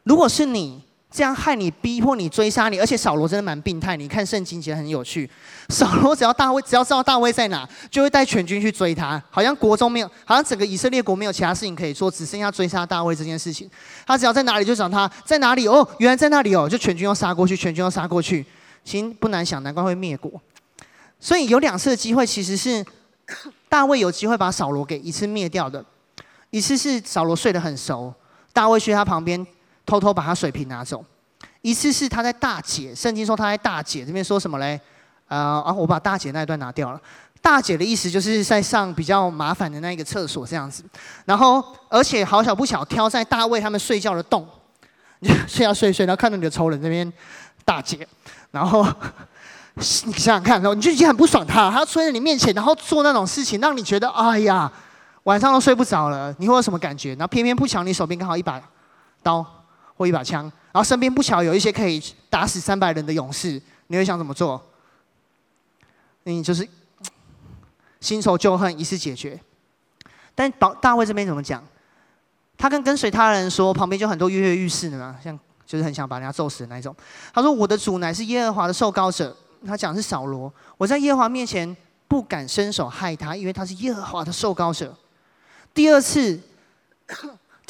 如果是你。这样害你，逼迫你追杀你，而且扫罗真的蛮病态。你看圣经其实很有趣，扫罗只要大卫只要知道大卫在哪，就会带全军去追他。好像国中没有，好像整个以色列国没有其他事情可以做，只剩下追杀大卫这件事情。他只要在哪里就找他，在哪里哦，原来在那里哦，就全军要杀过去，全军要杀过去。其实不难想，难怪会灭国。所以有两次的机会，其实是 大卫有机会把扫罗给一次灭掉的。一次是扫罗睡得很熟，大卫去他旁边。偷偷把他水瓶拿走，一次是他在大姐，圣经说他在大姐这边说什么嘞？呃啊，我把大姐那一段拿掉了。大姐的意思就是在上比较麻烦的那一个厕所这样子，然后而且好巧不巧挑在大卫他们睡觉的洞，睡觉睡睡，然后看到你的仇人这边大姐，然后你想想看，然后你就已经很不爽他，他要吹在你面前，然后做那种事情，让你觉得哎呀，晚上都睡不着了，你会有什么感觉？然后偏偏不巧你手边刚好一把刀。或一把枪，然后身边不巧有一些可以打死三百人的勇士，你会想怎么做？你就是 新仇旧恨一次解决。但保大卫这边怎么讲？他跟跟随他人说，旁边就很多跃跃欲试的嘛，像就是很想把人家揍死的那种。他说：“我的主乃是耶和华的受膏者。”他讲是扫罗，我在耶和华面前不敢伸手害他，因为他是耶和华的受膏者。第二次。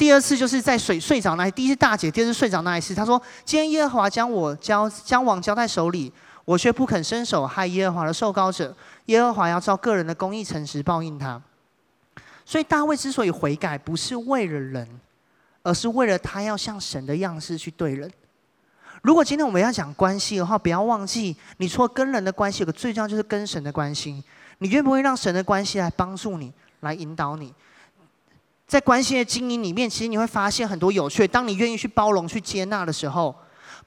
第二次就是在睡睡着那一，第一次大姐，第二次睡着那一次。他说：“今天耶和华将我交将王交在手里，我却不肯伸手害耶和华的受膏者。耶和华要照个人的公义诚实报应他。所以大卫之所以悔改，不是为了人，而是为了他要像神的样式去对人。如果今天我们要讲关系的话，不要忘记，你除了跟人的关系，有个最重要就是跟神的关系。你愿不愿意让神的关系来帮助你，来引导你？”在关系的经营里面，其实你会发现很多有趣。当你愿意去包容、去接纳的时候，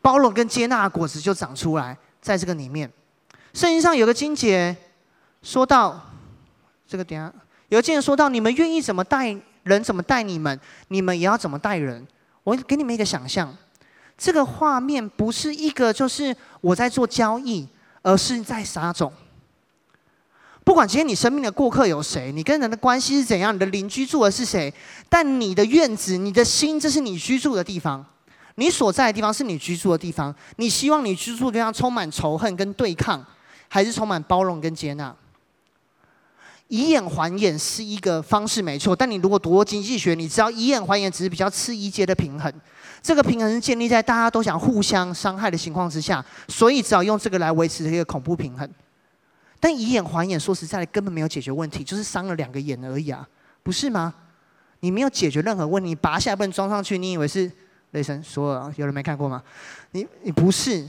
包容跟接纳的果子就长出来。在这个里面，圣经上有个经节说到，这个点啊，有个经节说到，你们愿意怎么待人，怎么待你们，你们也要怎么待人。我给你们一个想象，这个画面不是一个就是我在做交易，而是在撒种。不管今天你生命的过客有谁，你跟人的关系是怎样，你的邻居住的是谁，但你的院子、你的心，这是你居住的地方。你所在的地方是你居住的地方。你希望你居住的地方充满仇恨跟对抗，还是充满包容跟接纳？以眼还眼是一个方式，没错。但你如果读过经济学，你知道以眼还眼只是比较次一阶的平衡。这个平衡是建立在大家都想互相伤害的情况之下，所以只好用这个来维持一个恐怖平衡。但以眼还眼，说实在的，根本没有解决问题，就是伤了两个眼而已啊，不是吗？你没有解决任何问题，拔下来不能装上去，你以为是雷神说了？有人没看过吗？你你不是，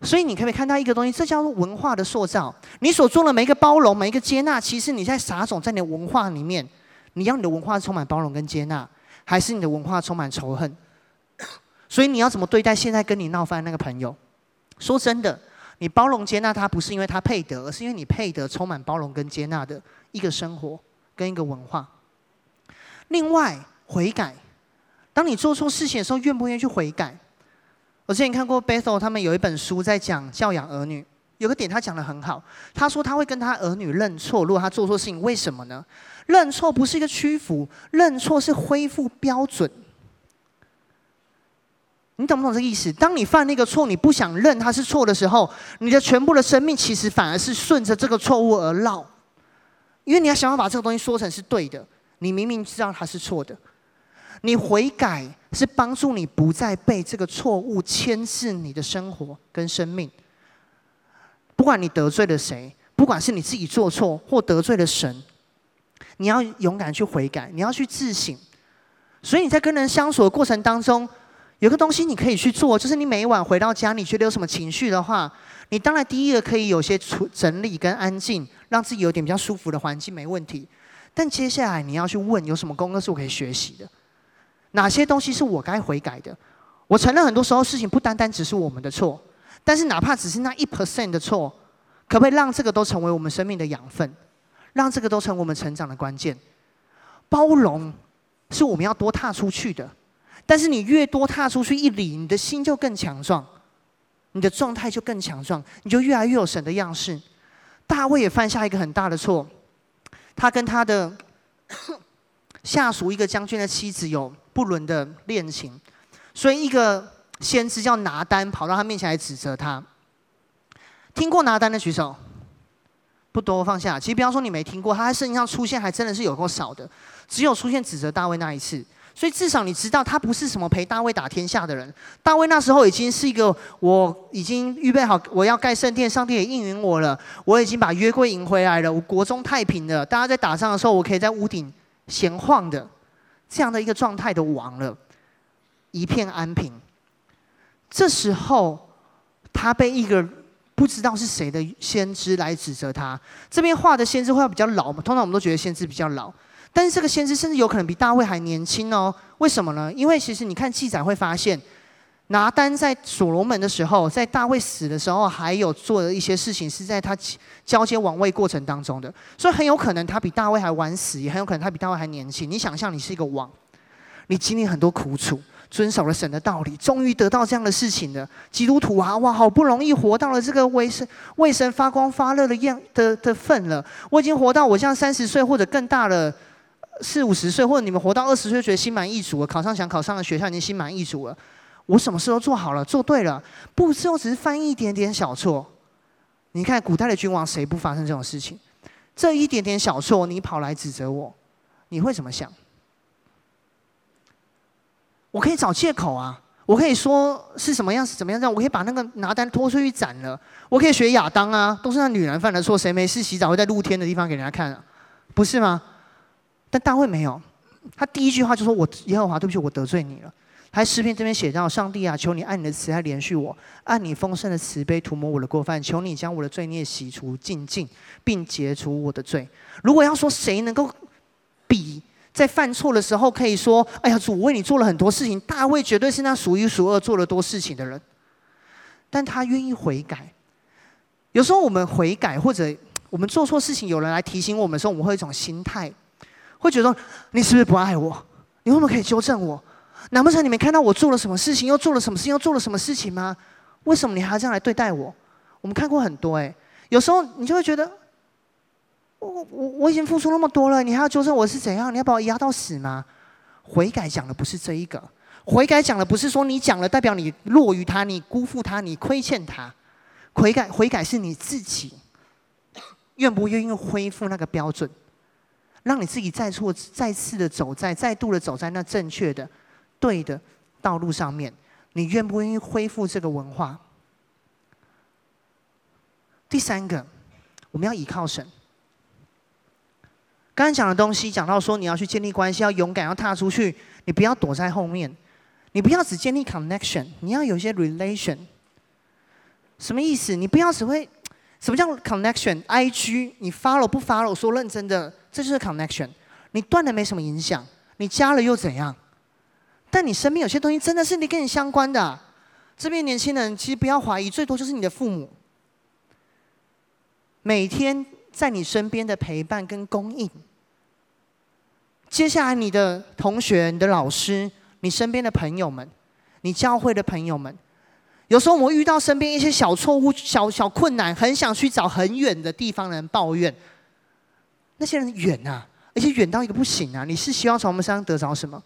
所以你可不可以看到一个东西？这叫做文化的塑造。你所做的每一个包容，每一个接纳，其实你在撒种在你的文化里面。你要你的文化充满包容跟接纳，还是你的文化充满仇恨？所以你要怎么对待现在跟你闹翻的那个朋友？说真的。你包容接纳他，不是因为他配得，而是因为你配得充满包容跟接纳的一个生活跟一个文化。另外，悔改，当你做错事情的时候，愿不愿意去悔改？我之前看过 Bethel 他们有一本书在讲教养儿女，有个点他讲得很好，他说他会跟他儿女认错，如果他做错事情，为什么呢？认错不是一个屈服，认错是恢复标准。你懂不懂这个意思？当你犯那个错，你不想认它是错的时候，你的全部的生命其实反而是顺着这个错误而绕，因为你要想要把这个东西说成是对的。你明明知道它是错的，你悔改是帮助你不再被这个错误牵制你的生活跟生命。不管你得罪了谁，不管是你自己做错或得罪了神，你要勇敢去悔改，你要去自省。所以你在跟人相处的过程当中。有个东西你可以去做，就是你每一晚回到家，你觉得有什么情绪的话，你当然第一个可以有些处整理跟安静，让自己有点比较舒服的环境，没问题。但接下来你要去问，有什么功课是我可以学习的？哪些东西是我该悔改的？我承认很多时候事情不单单只是我们的错，但是哪怕只是那一 percent 的错，可不可以让这个都成为我们生命的养分，让这个都成为我们成长的关键？包容是我们要多踏出去的。但是你越多踏出去一里，你的心就更强壮，你的状态就更强壮，你就越来越有神的样式。大卫也犯下一个很大的错，他跟他的下属一个将军的妻子有不伦的恋情，所以一个先知叫拿单跑到他面前来指责他。听过拿单的举手，不多，放下。其实不要说你没听过，他在圣经上出现还真的是有够少的，只有出现指责大卫那一次。所以至少你知道，他不是什么陪大卫打天下的人。大卫那时候已经是一个，我已经预备好，我要盖圣殿，上帝也应允我了。我已经把约柜迎回来了，我国中太平了。大家在打仗的时候，我可以在屋顶闲晃的，这样的一个状态的王了，一片安平。这时候，他被一个不知道是谁的先知来指责他。这边画的先知会比较老嘛？通常我们都觉得先知比较老。但是这个先知甚至有可能比大卫还年轻哦？为什么呢？因为其实你看记载会发现，拿单在所罗门的时候，在大卫死的时候，还有做的一些事情是在他交接王位过程当中的，所以很有可能他比大卫还晚死，也很有可能他比大卫还年轻。你想象你是一个王，你经历很多苦楚，遵守了神的道理，终于得到这样的事情了。基督徒啊，哇，好不容易活到了这个为神为神发光发热的样的的份了。我已经活到我像三十岁或者更大了。四五十岁，或者你们活到二十岁，觉得心满意足了，考上想考上的学校，已经心满意足了。我什么事都做好了，做对了，不，最后只是犯一点点小错。你看古代的君王，谁不发生这种事情？这一点点小错，你跑来指责我，你会怎么想？我可以找借口啊，我可以说是什么样，是怎么样这样，我可以把那个拿单拖出去斩了。我可以学亚当啊，都是那女人犯的错，谁没事洗澡会在露天的地方给人家看啊？不是吗？但大卫没有，他第一句话就说：“我耶和华，对不起，我得罪你了。”还诗篇这边写到：“上帝啊，求你按你的慈爱怜恤我，按你丰盛的慈悲涂抹我的过犯，求你将我的罪孽洗除净净，并解除我的罪。”如果要说谁能够比在犯错的时候可以说：“哎呀，主，为你做了很多事情。”大卫绝对是那数一数二做了多事情的人。但他愿意悔改。有时候我们悔改，或者我们做错事情，有人来提醒我们的时候，我们会有一种心态。会觉得你是不是不爱我？你会不会可以纠正我？难不成你没看到我做了什么事情，又做了什么事情，又做了什么事情吗？为什么你还要这样来对待我？我们看过很多哎，有时候你就会觉得，我我我已经付出那么多了，你还要纠正我是怎样？你要把我压到死吗？悔改讲的不是这一个，悔改讲的不是说你讲了代表你落于他，你辜负他，你亏欠他。悔改悔改是你自己愿不愿意恢复那个标准。让你自己再错、再次的走在、再度的走在那正确的、对的道路上面，你愿不愿意恢复这个文化？第三个，我们要依靠神。刚才讲的东西，讲到说你要去建立关系，要勇敢，要踏出去，你不要躲在后面，你不要只建立 connection，你要有一些 relation。什么意思？你不要只会，什么叫 connection？IG，你 follow 不 follow？说认真的。这就是 connection，你断了没什么影响，你加了又怎样？但你身边有些东西真的是你跟你相关的。这边年轻人其实不要怀疑，最多就是你的父母，每天在你身边的陪伴跟供应。接下来你的同学、你的老师、你身边的朋友们、你教会的朋友们，有时候我们遇到身边一些小错误、小小困难，很想去找很远的地方人抱怨。那些人远啊，而且远到一个不行啊！你是希望从我们身上得着什么？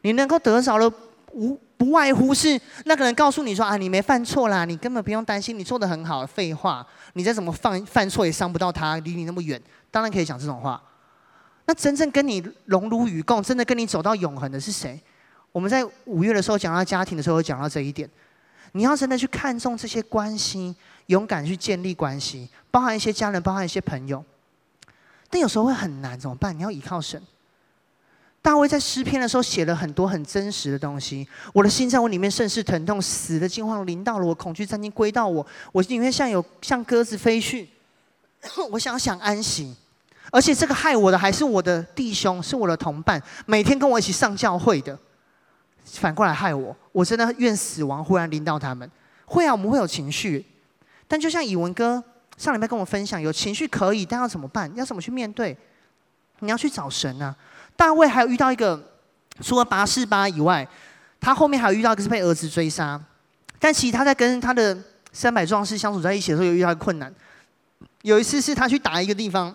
你能够得着的无不外乎是那个人告诉你说啊，你没犯错啦，你根本不用担心，你做得很好。废话，你再怎么犯犯错也伤不到他，离你那么远，当然可以讲这种话。那真正跟你荣辱与共，真的跟你走到永恒的是谁？我们在五月的时候讲到家庭的时候，有讲到这一点。你要真的去看重这些关系，勇敢去建立关系，包含一些家人，包含一些朋友。但有时候会很难，怎么办？你要依靠神。大卫在诗篇的时候写了很多很真实的东西。我的心在我里面甚是疼痛，死的惊慌临到了我，恐惧曾经归到我。我里面像有像鸽子飞去，我想想安息。而且这个害我的还是我的弟兄，是我的同伴，每天跟我一起上教会的，反过来害我。我真的愿死亡忽然临到他们。会啊，我们会有情绪，但就像以文哥。上礼拜跟我分享，有情绪可以，但要怎么办？要怎么去面对？你要去找神啊！大卫还有遇到一个除了拔示巴以外，他后面还有遇到一个是被儿子追杀。但其实他在跟他的三百壮士相处在一起的时候，有遇到困难。有一次是他去打一个地方，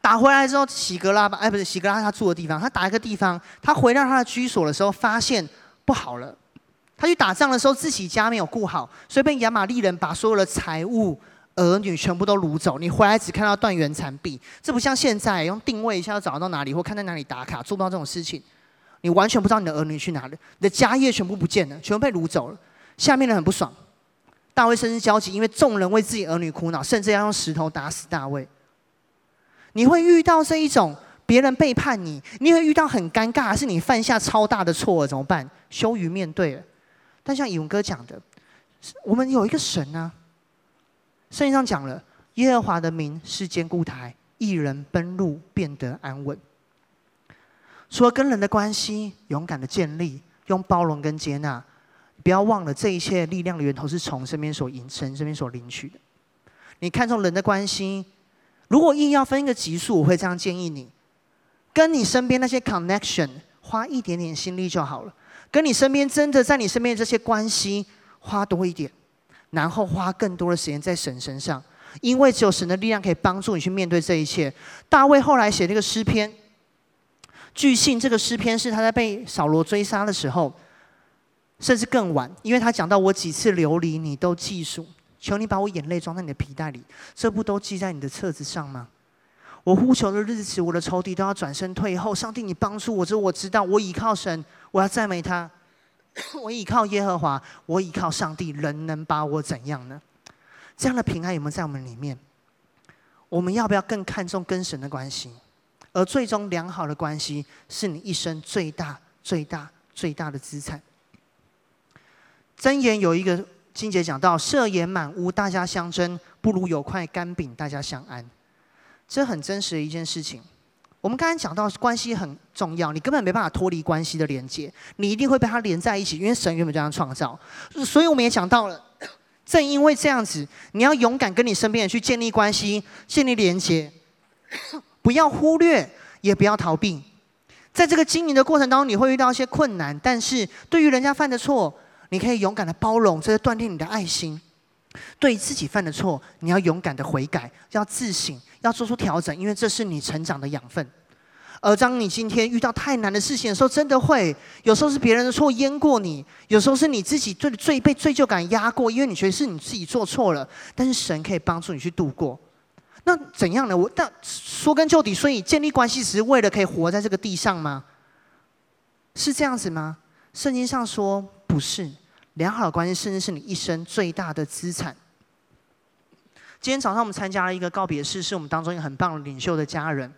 打回来之后，喜格拉吧，哎，不是喜格拉他住的地方，他打一个地方，他回到他的居所的时候，发现不好了。他去打仗的时候，自己家没有顾好，所以被亚玛力人把所有的财物、儿女全部都掳走。你回来只看到断垣残壁，这不像现在用定位一下要找到哪里，或看在哪里打卡，做不到这种事情。你完全不知道你的儿女去哪里，你的家业全部不见了，全部被掳走了。下面人很不爽，大卫甚至焦急，因为众人为自己儿女苦恼，甚至要用石头打死大卫。你会遇到这一种别人背叛你，你会遇到很尴尬，是你犯下超大的错了怎么办？羞于面对了。但像以文哥讲的，我们有一个神啊。圣经上讲了，耶和华的名是坚固台，一人奔入变得安稳。除了跟人的关系勇敢的建立，用包容跟接纳，不要忘了这一切力量的源头是从身边所引申、身边所领取的。你看重人的关系，如果硬要分一个级数，我会这样建议你：跟你身边那些 connection 花一点点心力就好了。跟你身边真的在你身边的这些关系花多一点，然后花更多的时间在神身上，因为只有神的力量可以帮助你去面对这一切。大卫后来写这个诗篇，据信这个诗篇是他在被扫罗追杀的时候，甚至更晚，因为他讲到我几次流离你都记数，求你把我眼泪装在你的皮袋里，这不都记在你的册子上吗？我呼求的日子，我的仇敌都要转身退后。上帝，你帮助我，这我知道，我倚靠神，我要赞美他。我倚靠耶和华，我倚靠上帝，人能把我怎样呢？这样的平安有没有在我们里面？我们要不要更看重跟神的关系？而最终良好的关系，是你一生最大、最大、最大的资产。箴言有一个经节讲到：设筵满屋，大家相争，不如有块干饼，大家相安。这很真实的一件事情。我们刚才讲到关系很重要，你根本没办法脱离关系的连接，你一定会被它连在一起，因为神原本这样创造。所以我们也讲到了，正因为这样子，你要勇敢跟你身边人去建立关系、建立连接，不要忽略，也不要逃避。在这个经营的过程当中，你会遇到一些困难，但是对于人家犯的错，你可以勇敢的包容，这是锻炼你的爱心。对自己犯的错，你要勇敢的悔改，要自省。要做出调整，因为这是你成长的养分。而当你今天遇到太难的事情的时候，真的会有时候是别人的错淹过你，有时候是你自己最最被罪疚感压过，因为你觉得是你自己做错了。但是神可以帮助你去度过。那怎样呢？我但说根究底，所以建立关系只是为了可以活在这个地上吗？是这样子吗？圣经上说不是，良好的关系甚至是你一生最大的资产。今天早上我们参加了一个告别式，是我们当中一个很棒的领袖的家人。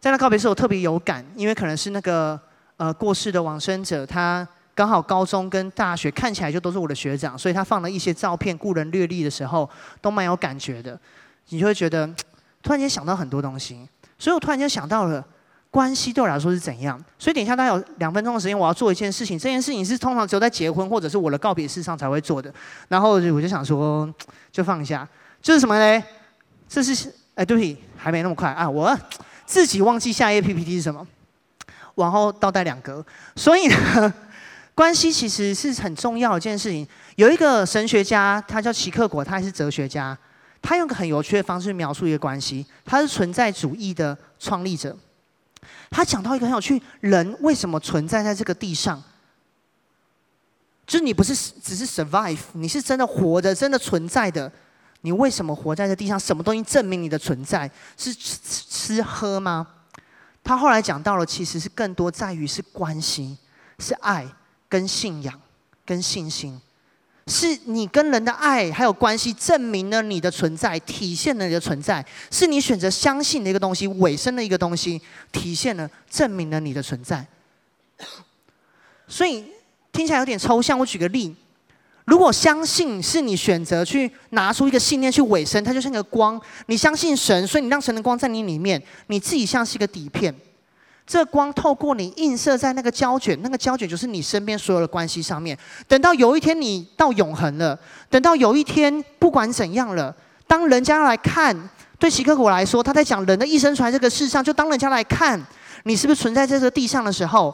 在那告别式，我特别有感，因为可能是那个呃过世的往生者，他刚好高中跟大学看起来就都是我的学长，所以他放了一些照片，故人略历的时候，都蛮有感觉的。你就会觉得突然间想到很多东西，所以我突然间想到了关系对我来说是怎样。所以等一下大概有两分钟的时间，我要做一件事情。这件事情是通常只有在结婚或者是我的告别式上才会做的。然后我就想说，就放一下。这是什么呢？这是哎，对不起，还没那么快啊！我自己忘记下一页 PPT 是什么，往后倒带两格。所以呢，关系其实是很重要的一件事情。有一个神学家，他叫齐克果，他还是哲学家。他用个很有趣的方式描述一个关系。他是存在主义的创立者。他讲到一个很有趣：人为什么存在在这个地上？就是你不是只是 survive，你是真的活着，真的存在的。你为什么活在这地上？什么东西证明你的存在？是吃吃喝吗？他后来讲到了，其实是更多在于是关系，是爱跟信仰跟信心，是你跟人的爱还有关系证明了你的存在，体现了你的存在，是你选择相信的一个东西，尾声的一个东西，体现了证明了你的存在。所以听起来有点抽象，我举个例。如果相信是你选择去拿出一个信念去委身，它就像一个光。你相信神，所以你让神的光在你里面，你自己像是一个底片。这光透过你映射在那个胶卷，那个胶卷就是你身边所有的关系上面。等到有一天你到永恒了，等到有一天不管怎样了，当人家来看，对齐克果来说，他在讲人的一生存在这个世上，就当人家来看你是不是存在在这个地上的时候，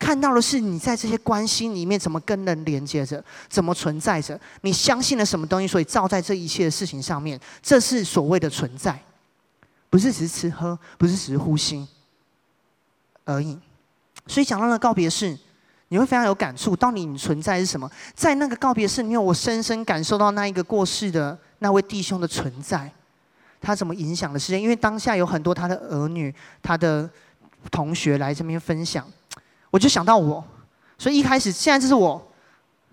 看到的是你在这些关系里面怎么跟人连接着，怎么存在着。你相信了什么东西，所以照在这一切的事情上面，这是所谓的存在，不是只是吃喝，不是只是呼吸而已。所以讲到了告别式，你会非常有感触。到底你存在是什么？在那个告别式里面，我深深感受到那一个过世的那位弟兄的存在，他怎么影响了世界？因为当下有很多他的儿女、他的同学来这边分享。我就想到我，所以一开始现在这是我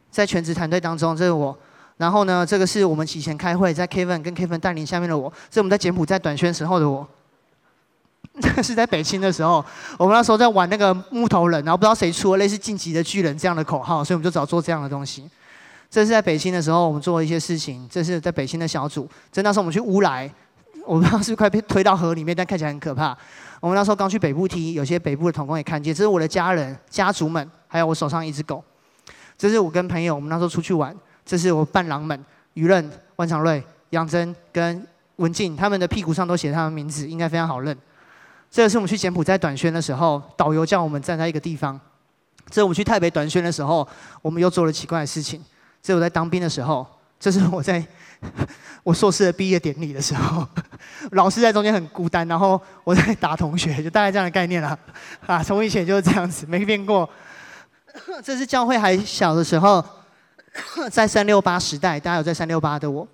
在全职团队当中，这是我。然后呢，这个是我们以前开会在 Kevin 跟 Kevin 带领下面的我，这是我们在柬埔寨短宣时候的我。这是在北京的时候，我们那时候在玩那个木头人，然后不知道谁出了类似晋级的巨人这样的口号，所以我们就找做这样的东西。这是在北京的时候，我们做了一些事情。这是在北京的小组，这那时候我们去乌来，我不知道是不是快被推到河里面，但看起来很可怕。我们那时候刚去北部梯，有些北部的同工也看见。这是我的家人、家族们，还有我手上一只狗。这是我跟朋友，我们那时候出去玩。这是我伴郎们，于任、万长瑞、杨真跟文静，他们的屁股上都写他们名字，应该非常好认。这个是我们去柬埔寨短宣的时候，导游叫我们站在一个地方。这是我们去台北短宣的时候，我们又做了奇怪的事情。这是我在当兵的时候，这是我在。我硕士的毕业典礼的时候，老师在中间很孤单，然后我在打同学，就大概这样的概念啦。啊，从以前就是这样子，没变过。这是教会还小的时候，在三六八时代，大家有在三六八的我。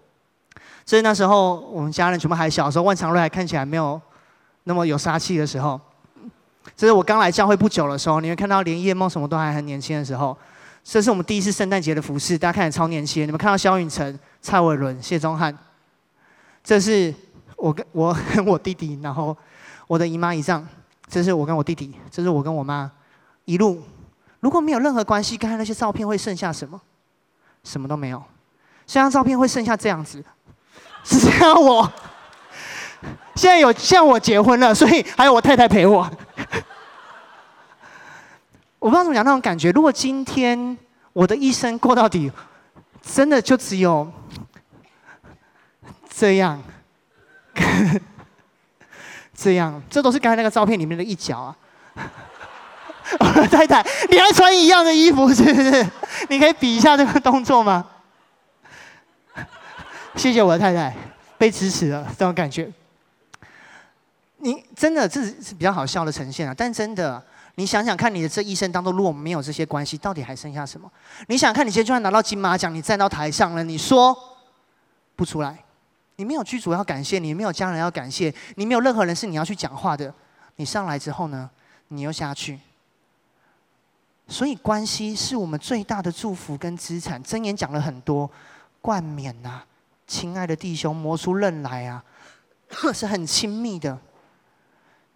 这是那时候我们家人全部还小的时候，万长瑞还看起来没有那么有杀气的时候。这是我刚来教会不久的时候，你会看到连叶梦什么都还很年轻的时候。这是我们第一次圣诞节的服饰，大家看起来超年轻。你们看到萧允成。蔡伟伦、谢宗翰，这是我跟我跟我弟弟，然后我的姨妈姨丈，这是我跟我弟弟，这是我跟我妈，一路如果没有任何关系，刚才那些照片会剩下什么？什么都没有。这张照片会剩下这样子，是这样我。现在有现在我结婚了，所以还有我太太陪我。我不知道怎么讲那种感觉。如果今天我的一生过到底，真的就只有。这样，这样，这都是刚才那个照片里面的一角啊。太太，你还穿一样的衣服是不是？你可以比一下这个动作吗？谢谢我的太太，被支持了这种感觉。你真的这是比较好笑的呈现啊，但真的，你想想看，你的这一生当中，如果没有这些关系，到底还剩下什么？你想看，你今天就算拿到金马奖，你站到台上了，你说不出来。你没有剧组要感谢，你没有家人要感谢，你没有任何人是你要去讲话的。你上来之后呢，你又下去。所以关系是我们最大的祝福跟资产。箴言讲了很多，冠冕呐，亲爱的弟兄，磨出刃来啊，是很亲密的。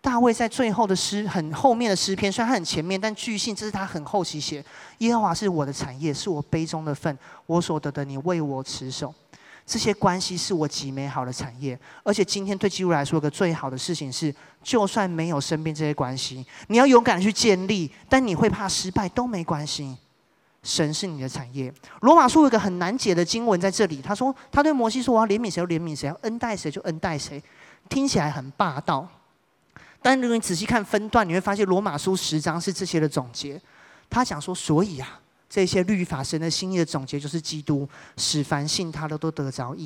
大卫在最后的诗，很后面的诗篇，虽然他很前面，但据信这是他很后期写。耶和华是我的产业，是我杯中的分，我所得的，你为我持守。这些关系是我极美好的产业，而且今天对基督来说，一个最好的事情是，就算没有身边这些关系，你要勇敢去建立，但你会怕失败都没关系。神是你的产业。罗马书有个很难解的经文在这里，他说他对摩西说：“我要怜悯谁就怜悯谁，要恩待谁就恩待谁。”听起来很霸道，但如果你仔细看分段，你会发现罗马书十章是这些的总结。他讲说：“所以啊。”这些律法神的心意的总结就是基督，使凡信他的都得着应。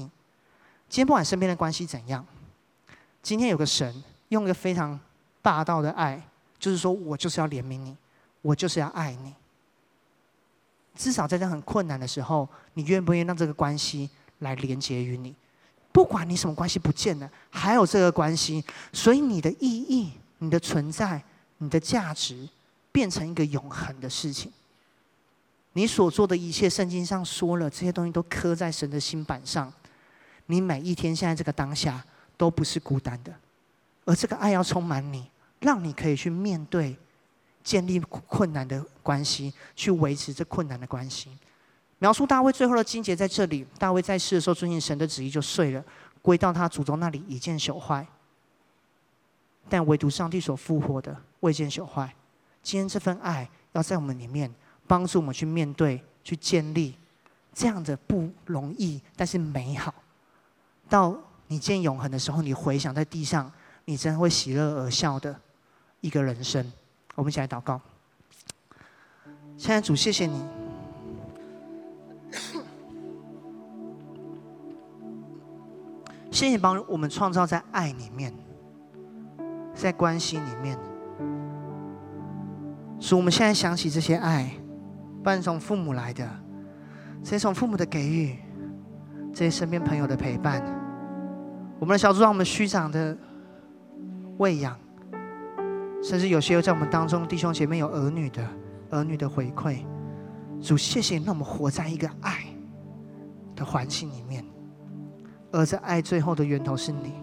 今天不管身边的关系怎样，今天有个神用一个非常霸道的爱，就是说我就是要怜悯你，我就是要爱你。至少在这很困难的时候，你愿不愿意让这个关系来连接于你？不管你什么关系不见了，还有这个关系，所以你的意义、你的存在、你的价值，变成一个永恒的事情。你所做的一切，圣经上说了，这些东西都刻在神的心板上。你每一天现在这个当下都不是孤单的，而这个爱要充满你，让你可以去面对、建立困难的关系，去维持这困难的关系。描述大卫最后的经节在这里：大卫在世的时候遵行神的旨意就碎了，归到他祖宗那里已见朽坏。但唯独上帝所复活的未见朽坏。今天这份爱要在我们里面。帮助我们去面对、去建立这样的不容易，但是美好。到你见永恒的时候，你回想在地上，你真的会喜乐而笑的一个人生。我们一起来祷告。现在主，谢谢你，谢谢你帮我们创造在爱里面，在关系里面。所以我们现在想起这些爱，不从父母来的，这些从父母的给予，这些身边朋友的陪伴，我们的小组长、我们区长的喂养，甚至有些在我们当中弟兄姐妹有儿女的，儿女的回馈。主，谢谢你让我们活在一个爱的环境里面，而这爱最后的源头是你，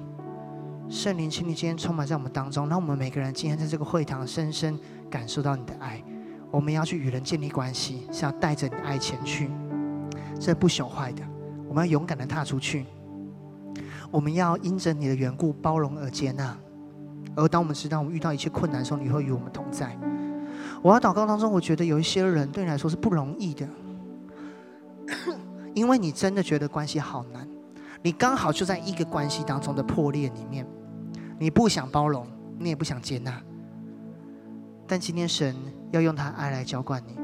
圣灵，请你今天充满在我们当中，让我们每个人今天在这个会堂深深。感受到你的爱，我们要去与人建立关系，是要带着你的爱前去，这不朽坏的。我们要勇敢的踏出去，我们要因着你的缘故包容而接纳。而当我们知道我们遇到一切困难的时候，你会与我们同在。我要祷告当中，我觉得有一些人对你来说是不容易的，因为你真的觉得关系好难，你刚好就在一个关系当中的破裂里面，你不想包容，你也不想接纳。但今天神要用他爱来浇灌你，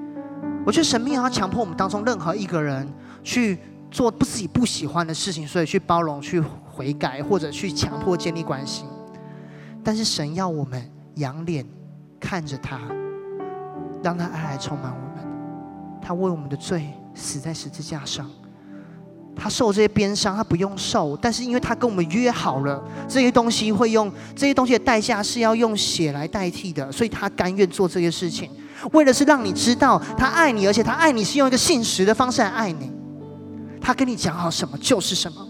我觉得神没有要强迫我们当中任何一个人去做不自己不喜欢的事情，所以去包容、去悔改或者去强迫建立关系。但是神要我们仰脸看着他，让他爱来充满我们。他为我们的罪死在十字架上。他受这些鞭伤，他不用受，但是因为他跟我们约好了，这些东西会用这些东西的代价是要用血来代替的，所以他甘愿做这些事情，为的是让你知道他爱你，而且他爱你是用一个信实的方式来爱你。他跟你讲好什么就是什么，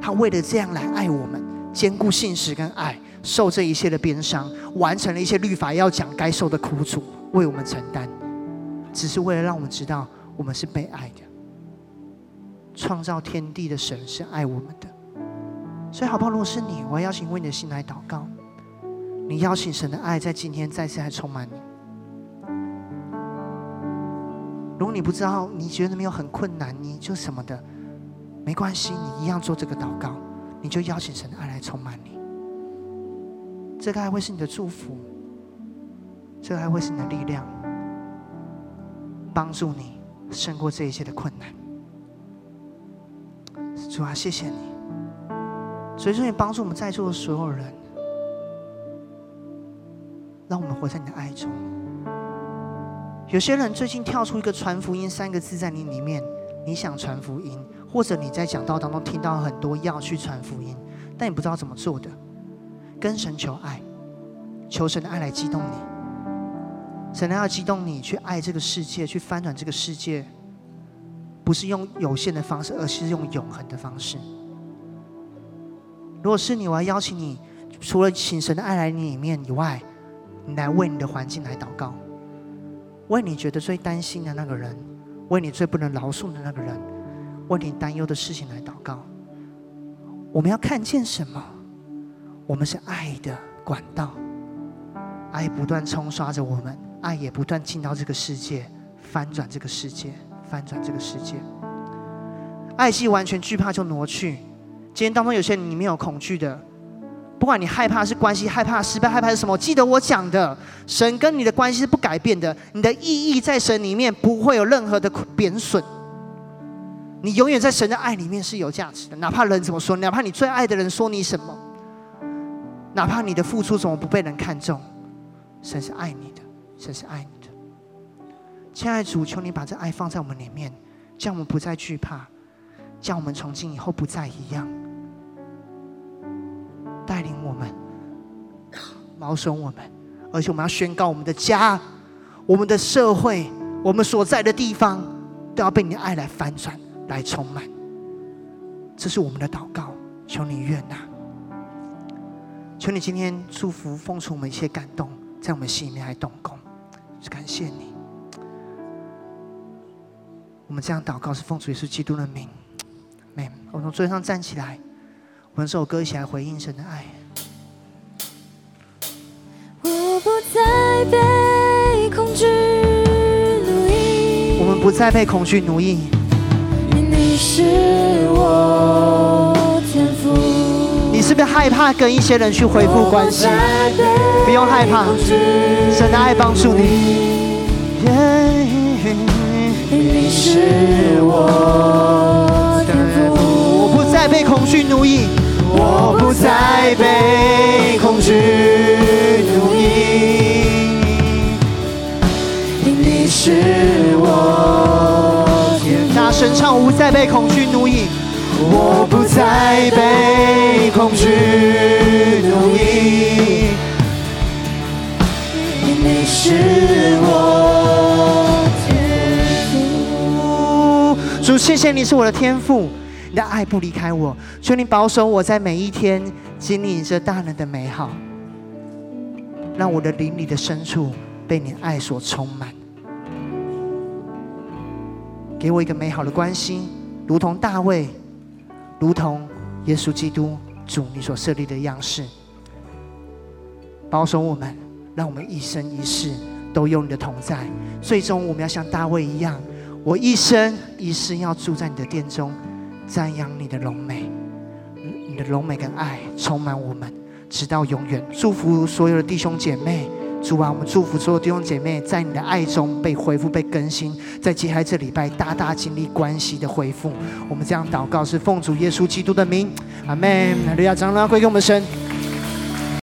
他为了这样来爱我们，兼顾信实跟爱，受这一切的鞭伤，完成了一些律法要讲该受的苦楚，为我们承担，只是为了让我们知道我们是被爱的。创造天地的神是爱我们的，所以好不好？如果是你，我要邀请为你的心来祷告。你邀请神的爱在今天再次来充满你。如果你不知道，你觉得没有很困难，你就什么的，没关系，你一样做这个祷告，你就邀请神的爱来充满你。这个爱会是你的祝福，这还会是你的力量，帮助你胜过这一切的困难。主啊，谢谢你，所以说你帮助我们在座的所有人，让我们活在你的爱中。有些人最近跳出一个传福音三个字在你里面，你想传福音，或者你在讲道当中听到很多要去传福音，但你不知道怎么做的，跟神求爱，求神的爱来激动你，神要激动你去爱这个世界，去翻转这个世界。不是用有限的方式，而是用永恒的方式。如果是你，我要邀请你，除了请神的爱来你里面以外，你来为你的环境来祷告，为你觉得最担心的那个人，为你最不能饶恕的那个人，为你担忧的事情来祷告。我们要看见什么？我们是爱的管道，爱不断冲刷着我们，爱也不断进到这个世界，翻转这个世界。翻转这个世界，爱既完全惧怕就挪去。今天当中有些你没有恐惧的，不管你害怕是关系、害怕失败、害怕是什么，记得我讲的，神跟你的关系是不改变的，你的意义在神里面不会有任何的贬损。你永远在神的爱里面是有价值的，哪怕人怎么说，哪怕你最爱的人说你什么，哪怕你的付出怎么不被人看重，神是爱你的，神是爱你的。亲爱的主，求你把这爱放在我们里面，叫我们不再惧怕，叫我们从今以后不再一样，带领我们，保守我们，而且我们要宣告我们的家、我们的社会、我们所在的地方，都要被你的爱来翻转、来充满。这是我们的祷告，求你悦纳，求你今天祝福、奉出我们一些感动，在我们心里面来动工，感谢你。我们这样祷告是奉主耶稣基督的名，们，我们从座位上站起来，我们这首歌一起来回应神的爱。我不再被恐惧奴役，我们不再被恐惧奴役。你是我是不是害怕跟一些人去恢复关系？不用害怕，神的爱帮助你。你是我我不再被恐惧奴役，我不再被恐惧奴役。你是我天，大声唱，我不再被恐惧奴役，我不再被恐惧奴役。你是我天赋。主，谢谢你是我的天赋，你的爱不离开我，求你保守我在每一天经历着大能的美好，让我的灵里的深处被你爱所充满，给我一个美好的关系，如同大卫，如同耶稣基督主你所设立的样式，保守我们，让我们一生一世都有你的同在，最终我们要像大卫一样。我一生一世要住在你的殿中，瞻仰你的荣美，你的荣美跟爱充满我们，直到永远。祝福所有的弟兄姐妹，主啊，我们祝福所有弟兄姐妹在你的爱中被恢复、被更新，在接下来这礼拜大大经历关系的恢复。我们这样祷告是奉主耶稣基督的名，阿门。哈利亚，掌声归给我们神。